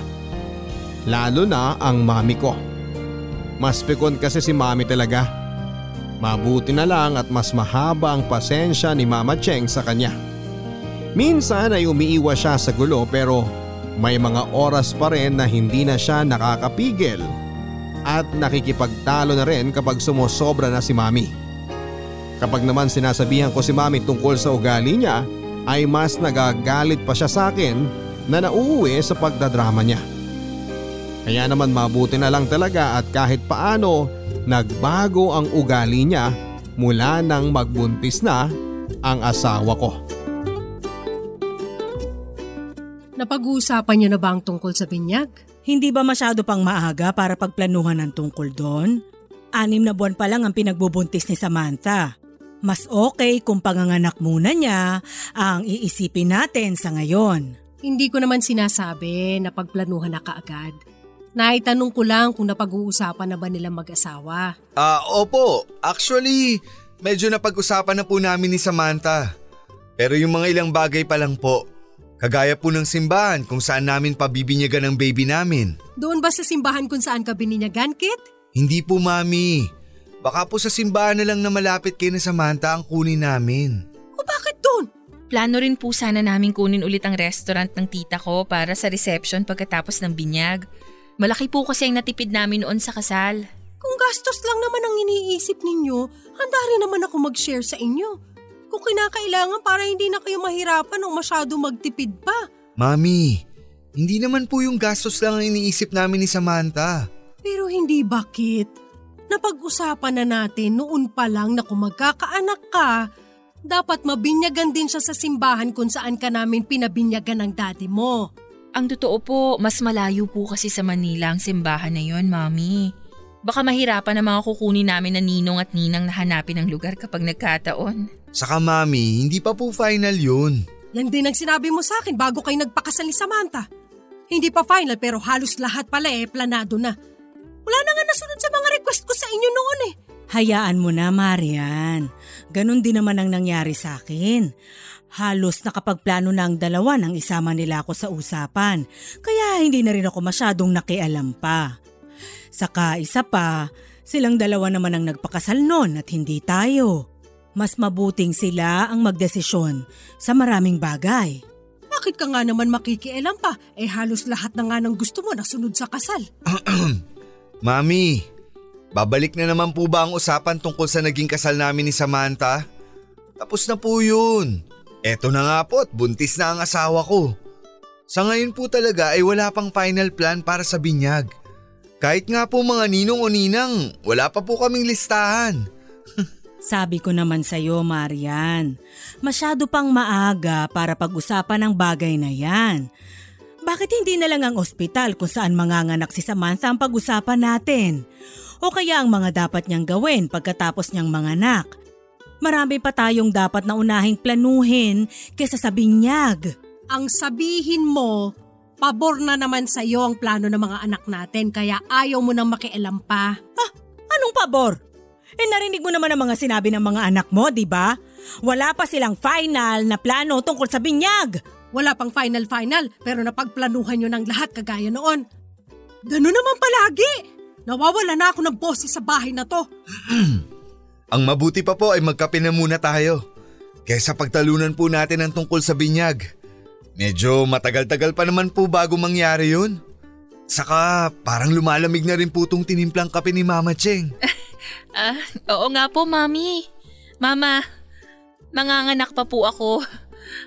Lalo na ang mami ko. Mas pikon kasi si mami talaga. Mabuti na lang at mas mahaba ang pasensya ni Mama Cheng sa kanya. Minsan ay umiiwas siya sa gulo pero may mga oras pa rin na hindi na siya nakakapigil at nakikipagtalo na rin kapag sumusobra na si mami. Kapag naman sinasabihan ko si mami tungkol sa ugali niya ay mas nagagalit pa siya sa akin na nauuwi sa pagdadrama niya. Kaya naman mabuti na lang talaga at kahit paano nagbago ang ugali niya mula nang magbuntis na ang asawa ko. Napag-uusapan niyo na ba ang tungkol sa binyag? Hindi ba masyado pang maaga para pagplanuhan ng tungkol doon? Anim na buwan pa lang ang pinagbubuntis ni Samantha. Mas okay kung panganganak muna niya ang iisipin natin sa ngayon. Hindi ko naman sinasabi na pagplanuhan na kaagad. Naitanong ko lang kung napag-uusapan na ba nilang mag-asawa. Ah, opo. Actually, medyo napag-usapan na po namin ni Samantha. Pero yung mga ilang bagay pa lang po. Kagaya po ng simbahan kung saan namin pabibinyagan ang baby namin. Doon ba sa simbahan kung saan ka bininyagan, Kit? Hindi po mami. Baka po sa simbahan na lang na malapit kay na Samantha ang kunin namin. O bakit doon? Plano rin po sana namin kunin ulit ang restaurant ng tita ko para sa reception pagkatapos ng binyag. Malaki po kasi ang natipid namin noon sa kasal. Kung gastos lang naman ang iniisip ninyo, handa rin naman ako mag-share sa inyo. Kung kinakailangan para hindi na kayo mahirapan o masyado magtipid pa. Mami, hindi naman po yung gastos lang ang iniisip namin ni Samantha. Pero hindi bakit? Napag-usapan na natin noon pa lang na kung magkakaanak ka, dapat mabinyagan din siya sa simbahan kung saan ka namin pinabinyagan ng daddy mo. Ang totoo po, mas malayo po kasi sa Manila ang simbahan na yon, Mami. Baka mahirapan ang mga kukunin namin na ninong at ninang na hanapin ang lugar kapag nagkataon. Saka mami, hindi pa po final yun. Yan din ang sinabi mo sa akin bago kayo nagpakasal ni Samantha. Hindi pa final pero halos lahat pala eh, planado na. Wala na nga nasunod sa mga request ko sa inyo noon eh. Hayaan mo na, Marian. Ganon din naman ang nangyari sa akin. Halos nakapagplano na ang dalawa nang isama nila ako sa usapan, kaya hindi na rin ako masyadong nakialam pa. Saka isa pa, silang dalawa naman ang nagpakasal noon at hindi tayo. Mas mabuting sila ang magdesisyon sa maraming bagay. Bakit ka nga naman makikialam pa? Eh halos lahat na nga ng gusto mo nasunod sa kasal. Mami, babalik na naman po ba ang usapan tungkol sa naging kasal namin ni Samantha? Tapos na po yun. Eto na nga po at buntis na ang asawa ko. Sa ngayon po talaga ay wala pang final plan para sa binyag. Kahit nga po mga ninong o ninang, wala pa po kaming listahan. Sabi ko naman sa iyo, Marian, masyado pang maaga para pag-usapan ang bagay na yan. Bakit hindi na lang ang ospital kung saan manganganak si Samantha ang pag-usapan natin? O kaya ang mga dapat niyang gawin pagkatapos niyang manganak? Marami pa tayong dapat na unahing planuhin kesa sa binyag. Ang sabihin mo, pabor na naman sa iyo ang plano ng mga anak natin kaya ayaw mo nang makialam pa. Ah, anong pabor? Eh narinig mo naman ang mga sinabi ng mga anak mo, di ba? Wala pa silang final na plano tungkol sa binyag. Wala pang final-final pero napagplanuhan nyo ng lahat kagaya noon. Ganun naman palagi. Nawawala na ako ng boses sa bahay na to. Ang mabuti pa po ay magkape na muna tayo. Kaysa pagtalunan po natin ang tungkol sa binyag. Medyo matagal-tagal pa naman po bago mangyari yun. Saka parang lumalamig na rin po tong tinimplang kape ni Mama Cheng. Ah, oo nga po, Mami. Mama, manganganak pa po ako.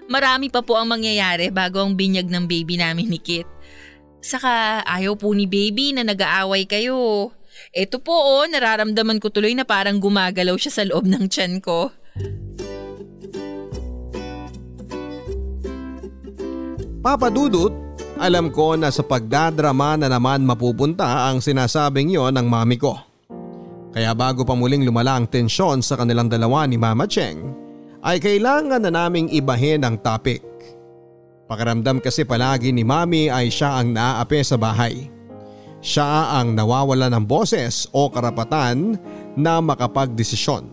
Marami pa po ang mangyayari bago ang binyag ng baby namin ni Kit. Saka ayaw po ni baby na nag-aaway kayo. Ito po oh, nararamdaman ko tuloy na parang gumagalaw siya sa loob ng tiyan ko. Papa Dudut, alam ko na sa pagdadrama na naman mapupunta ang sinasabing yon ng mami ko. Kaya bago pa muling lumala ang tensyon sa kanilang dalawa ni Mama Cheng, ay kailangan na naming ibahin ang topic. Pakiramdam kasi palagi ni Mami ay siya ang naaapi sa bahay. Siya ang nawawala ng boses o karapatan na makapagdesisyon.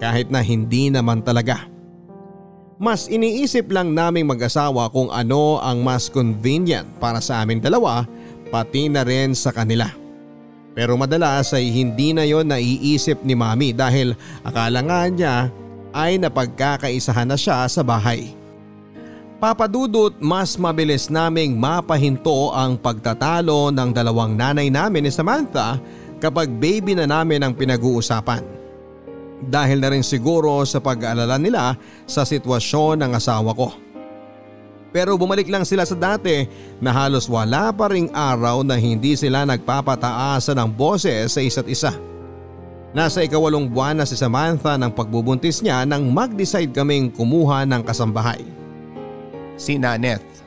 Kahit na hindi naman talaga. Mas iniisip lang naming mag-asawa kung ano ang mas convenient para sa amin dalawa pati na rin sa kanila. Pero madalas ay hindi na yon naiisip ni mami dahil akala nga niya ay napagkakaisahan na siya sa bahay. Papadudot mas mabilis naming mapahinto ang pagtatalo ng dalawang nanay namin ni Samantha kapag baby na namin ang pinag-uusapan. Dahil na rin siguro sa pag-aalala nila sa sitwasyon ng asawa ko. Pero bumalik lang sila sa dati na halos wala pa ring araw na hindi sila nagpapataasan ng boses sa isa't isa. Nasa ikawalong buwan na si Samantha ng pagbubuntis niya nang mag-decide kaming kumuha ng kasambahay. Si Naneth.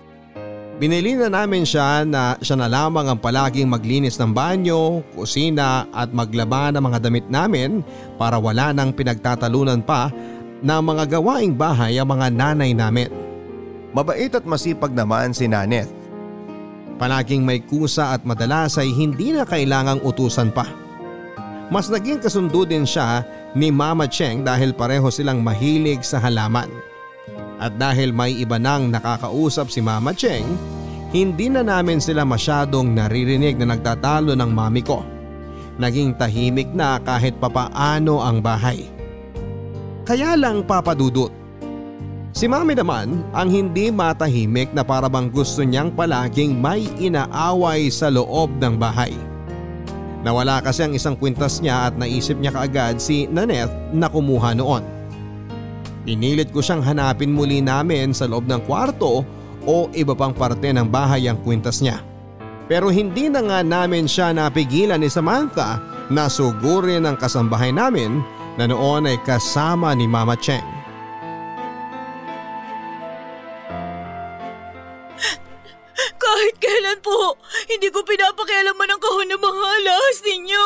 Binili na namin siya na siya na lamang ang palaging maglinis ng banyo, kusina at maglaba ng mga damit namin para wala nang pinagtatalunan pa na mga gawaing bahay ang mga nanay namin. Mabait at masipag naman si Naneth. Palaging may kusa at madalas ay hindi na kailangang utusan pa. Mas naging kasundo din siya ni Mama Cheng dahil pareho silang mahilig sa halaman. At dahil may iba nang nakakausap si Mama Cheng, hindi na namin sila masyadong naririnig na nagtatalo ng mami ko. Naging tahimik na kahit papaano ang bahay. Kaya lang papadudot. Si mami naman ang hindi matahimik na parabang gusto niyang palaging may inaaway sa loob ng bahay. Nawala kasi ang isang kwintas niya at naisip niya kaagad si Naneth na kumuha noon. Pinilit ko siyang hanapin muli namin sa loob ng kwarto o iba pang parte ng bahay ang kwintas niya. Pero hindi na nga namin siya napigilan ni Samantha na sugurin ang kasambahay namin na noon ay kasama ni Mama Cheng. Po, hindi ko pinapakialaman ang kahon ng mga alahas ninyo.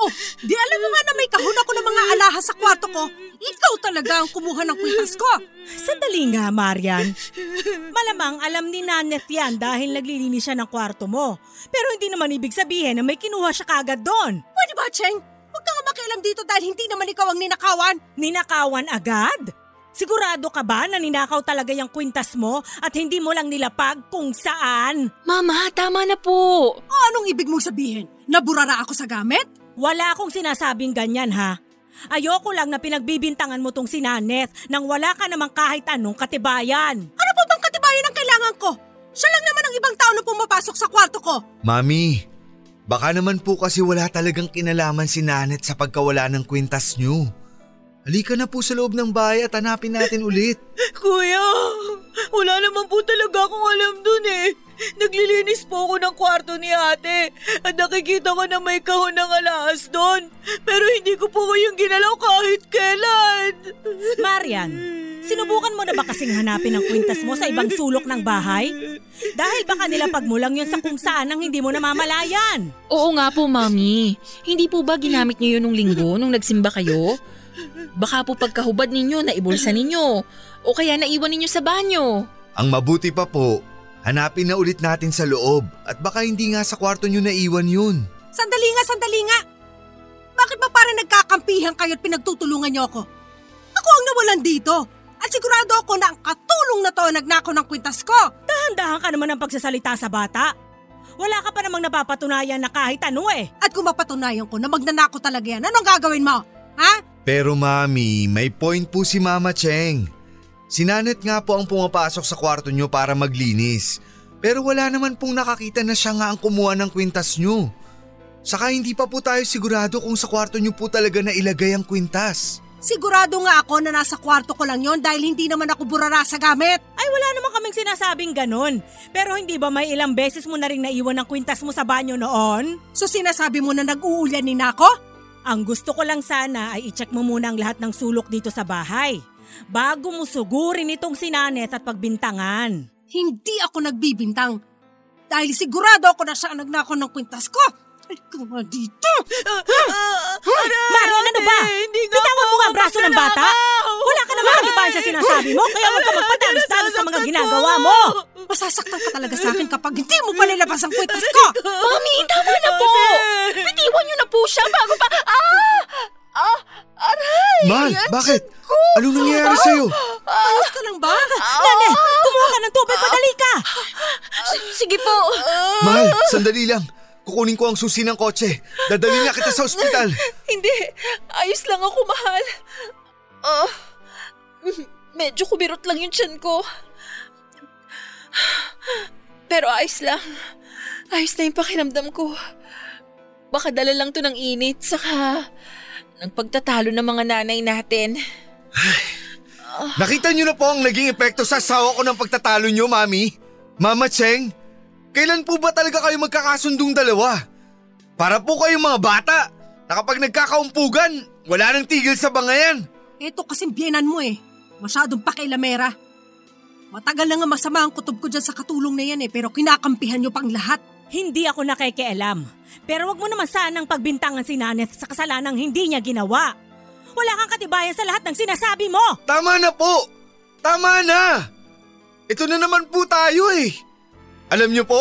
Oh, di alam mo nga na may kahon ako ng mga alahas sa kwarto ko. Ikaw talaga ang kumuha ng kwintas ko. Sandali nga, Marian. Malamang alam ni Naneth yan dahil naglilinis siya ng kwarto mo. Pero hindi naman ibig sabihin na may kinuha siya kagad doon. Pwede ba, Cheng? Huwag ka nga makialam dito dahil hindi naman ikaw ang ninakawan. Ninakawan agad? Sigurado ka ba na ninakaw talaga yung kwintas mo at hindi mo lang nilapag kung saan? Mama, tama na po. O anong ibig mong sabihin? Naburara ako sa gamit? Wala akong sinasabing ganyan ha. Ayoko lang na pinagbibintangan mo tong si Naneth nang wala ka namang kahit anong katibayan. Ano pa bang katibayan ang kailangan ko? Siya lang naman ang ibang tao na pumapasok sa kwarto ko. Mami, baka naman po kasi wala talagang kinalaman si Naneth sa pagkawala ng kwintas niyo. Halika na po sa loob ng bahay at hanapin natin ulit. Kuya, wala naman po talaga akong alam dun eh. Naglilinis po ako ng kwarto ni ate at nakikita ko na may kahon ng alahas doon. Pero hindi ko po kayong ginalaw kahit kailan. Marian, sinubukan mo na ba kasing hanapin ang kwintas mo sa ibang sulok ng bahay? Dahil baka nilapag mo lang yun sa kung saan ang hindi mo namamalayan. Oo nga po, Mami. Hindi po ba ginamit niyo yun nung linggo nung nagsimba kayo? Baka po pagkahubad ninyo na ibulsa ninyo o kaya naiwan ninyo sa banyo. Ang mabuti pa po, hanapin na ulit natin sa loob at baka hindi nga sa kwarto niyo naiwan yun. Sandali nga, sandali nga. Bakit ba parang nagkakampihan kayo at pinagtutulungan niyo ako? Ako ang nawalan dito. At sigurado ako na ang katulong na to ang nagnakaw ng kwintas ko. Dahan-dahan ka naman ng pagsasalita sa bata. Wala ka pa namang napapatunayan na kahit ano eh. At kung mapatunayan ko na magnanako talaga yan, anong gagawin mo? Ha? Pero mami, may point po si Mama Cheng. Si Nanet nga po ang pumapasok sa kwarto nyo para maglinis. Pero wala naman pong nakakita na siya nga ang kumuha ng kwintas nyo. Saka hindi pa po tayo sigurado kung sa kwarto nyo po talaga na ilagay ang kwintas. Sigurado nga ako na nasa kwarto ko lang yon dahil hindi naman ako burara sa gamit. Ay wala naman kaming sinasabing ganun. Pero hindi ba may ilang beses mo na rin naiwan ang kwintas mo sa banyo noon? So sinasabi mo na nag-uulyanin na ako? Ang gusto ko lang sana ay i-check mo muna ang lahat ng sulok dito sa bahay. Bago mo sugurin itong sinanet at pagbintangan. Hindi ako nagbibintang. Dahil sigurado ako na siya ang nagnakaw ng kwintas ko. Ay, kuma dito. Marian, ano ba? Bitawan mo nga ang braso ng bata. Wala ka naman kalibahan sa sinasabi mo, kaya huwag ka magpatalos-talos sa mga ginagawa mo. Masasaktan ka talaga sa akin kapag hindi mo pa nilabas ang kwintas ko. Mami, tama na po! Bitiwan niyo na po siya bago pa... Ah! Ah! Aray! Ang bakit? Anong nangyayari sa'yo? Ayos ka lang ba? Nane, kumuha ka ng tubig, madali ka! S- sige po. Mahal, sandali lang. Kukunin ko ang susi ng kotse. Dadalhin na kita sa ospital. Hindi. Ayos lang ako, mahal. Ah, medyo kubirot lang yung tiyan ko. Pero ayos lang. Ayos na yung pakiramdam ko. Baka dala lang to ng init, saka ng pagtatalo ng mga nanay natin. Nakita niyo na po ang naging epekto sa asawa ko ng pagtatalo niyo, Mami? Mama Cheng, kailan po ba talaga kayo magkakasundong dalawa? Para po kayong mga bata na kapag nagkakaumpugan, wala nang tigil sa bangayan. Ito kasing biyenan mo eh. Masyadong pakilamera. Matagal na nga masama ang kutob ko dyan sa katulong na yan eh, pero kinakampihan nyo pang lahat. Hindi ako nakikialam. Pero wag mo naman sanang pagbintangan si Naneth sa kasalanang hindi niya ginawa. Wala kang katibayan sa lahat ng sinasabi mo! Tama na po! Tama na! Ito na naman po tayo eh. Alam niyo po,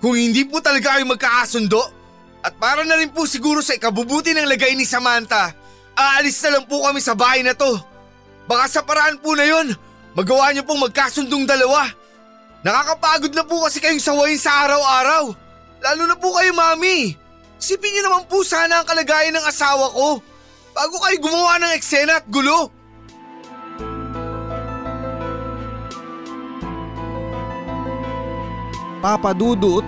kung hindi po talaga kayo magkakasundo, at para na rin po siguro sa ikabubuti ng lagay ni Samantha, aalis na lang po kami sa bahay na to. Baka sa paraan po na yon, magawa niyo pong magkasundong dalawa. Nakakapagod na po kasi kayong sawayin sa araw-araw. Lalo na po kayo, Mami. Isipin niyo naman po sana ang kalagayan ng asawa ko bago kayo gumawa ng eksena at gulo. Papadudot,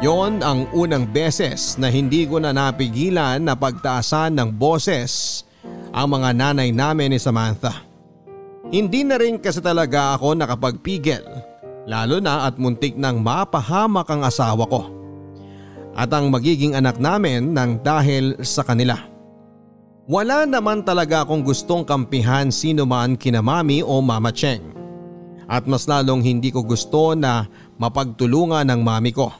yon ang unang beses na hindi ko na napigilan na pagtaasan ng boses ang mga nanay namin ni Samantha. Hindi na rin kasi talaga ako nakapagpigil, lalo na at muntik nang mapahamak ang asawa ko. At ang magiging anak namin nang dahil sa kanila. Wala naman talaga akong gustong kampihan sino man kina mami o mama Cheng. At mas lalong hindi ko gusto na mapagtulungan ng mami ko.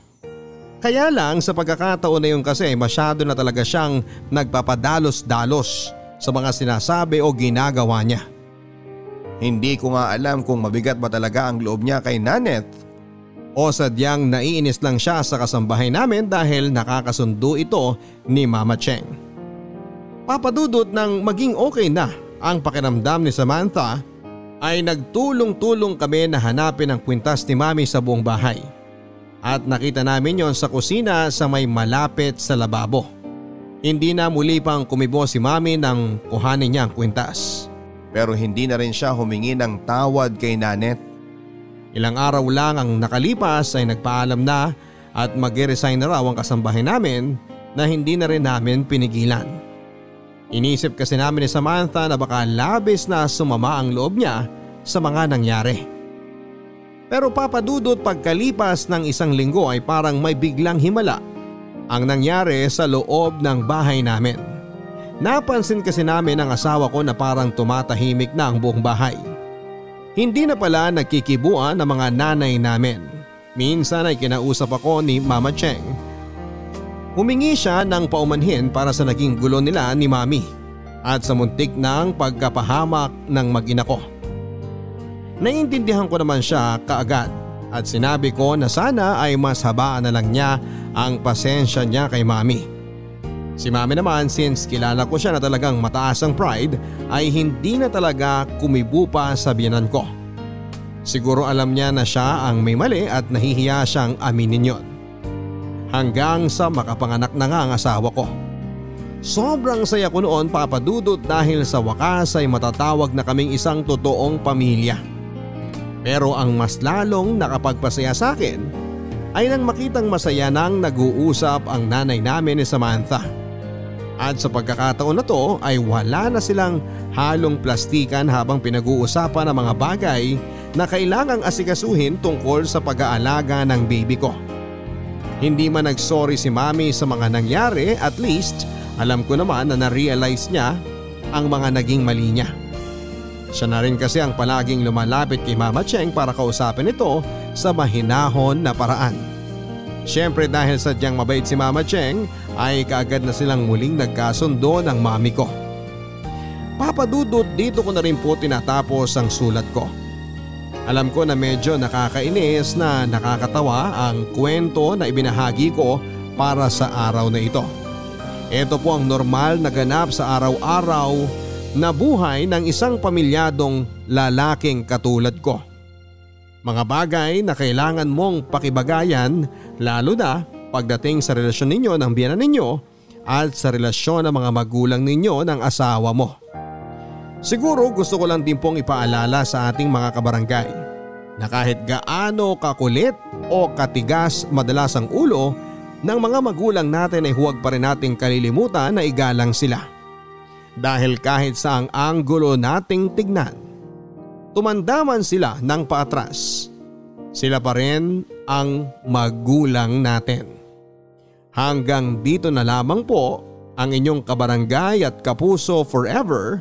Kaya lang sa pagkakataon na yun kasi masyado na talaga siyang nagpapadalos-dalos sa mga sinasabi o ginagawa niya. Hindi ko nga alam kung mabigat ba talaga ang loob niya kay Naneth. O sadyang naiinis lang siya sa kasambahay namin dahil nakakasundo ito ni Mama Cheng. Papadudot ng maging okay na ang pakiramdam ni Samantha ay nagtulong-tulong kami na hanapin ang kwintas ni Mami sa buong bahay. At nakita namin yon sa kusina sa may malapit sa lababo. Hindi na muli pang kumibo si Mami nang kuhanin niya ang kwintas. Pero hindi na rin siya humingi ng tawad kay Naneth. Ilang araw lang ang nakalipas ay nagpaalam na at mag-resign na raw ang kasambahay namin na hindi na rin namin pinigilan. Inisip kasi namin ni Samantha na baka labis na sumama ang loob niya sa mga nangyari. Pero papadudot pagkalipas ng isang linggo ay parang may biglang himala ang nangyari sa loob ng bahay namin. Napansin kasi namin ang asawa ko na parang tumatahimik na ang buong bahay. Hindi na pala nagkikibuan ng mga nanay namin. Minsan ay kinausap ako ni Mama Cheng. Humingi siya ng paumanhin para sa naging gulo nila ni Mami at sa muntik ng pagkapahamak ng mag-ina ko. Naiintindihan ko naman siya kaagad at sinabi ko na sana ay mas habaan na lang niya ang pasensya niya kay Mami. Si mami naman since kilala ko siya na talagang mataas ang pride ay hindi na talaga kumibo pa sa biyanan ko. Siguro alam niya na siya ang may mali at nahihiya siyang aminin yon. Hanggang sa makapanganak na nga ang asawa ko. Sobrang saya ko noon papadudot dahil sa wakas ay matatawag na kaming isang totoong pamilya. Pero ang mas lalong nakapagpasaya sa akin ay nang makitang masaya nang nag-uusap ang nanay namin ni Samantha. At sa pagkakataon na to ay wala na silang halong plastikan habang pinag-uusapan ang mga bagay na kailangang asikasuhin tungkol sa pag-aalaga ng baby ko. Hindi man nagsorry si mami sa mga nangyari at least alam ko naman na na-realize niya ang mga naging mali niya. Siya na rin kasi ang palaging lumalapit kay Mama Cheng para kausapin ito sa mahinahon na paraan. Siyempre dahil sadyang mabait si Mama Cheng ay kaagad na silang muling nagkasundo ng mami ko. Papadudot dito ko na rin po tinatapos ang sulat ko. Alam ko na medyo nakakainis na nakakatawa ang kwento na ibinahagi ko para sa araw na ito. Ito po ang normal na ganap sa araw-araw na buhay ng isang pamilyadong lalaking katulad ko. Mga bagay na kailangan mong pakibagayan lalo na pagdating sa relasyon ninyo ng biyanan ninyo at sa relasyon ng mga magulang ninyo ng asawa mo. Siguro gusto ko lang din pong ipaalala sa ating mga kabarangay na kahit gaano kakulit o katigas madalas ang ulo ng mga magulang natin ay huwag pa rin nating kalilimutan na igalang sila. Dahil kahit sa ang anggulo nating tignan, tumandaman sila ng paatras. Sila pa rin ang magulang natin. Hanggang dito na lamang po ang inyong kabarangay at kapuso forever,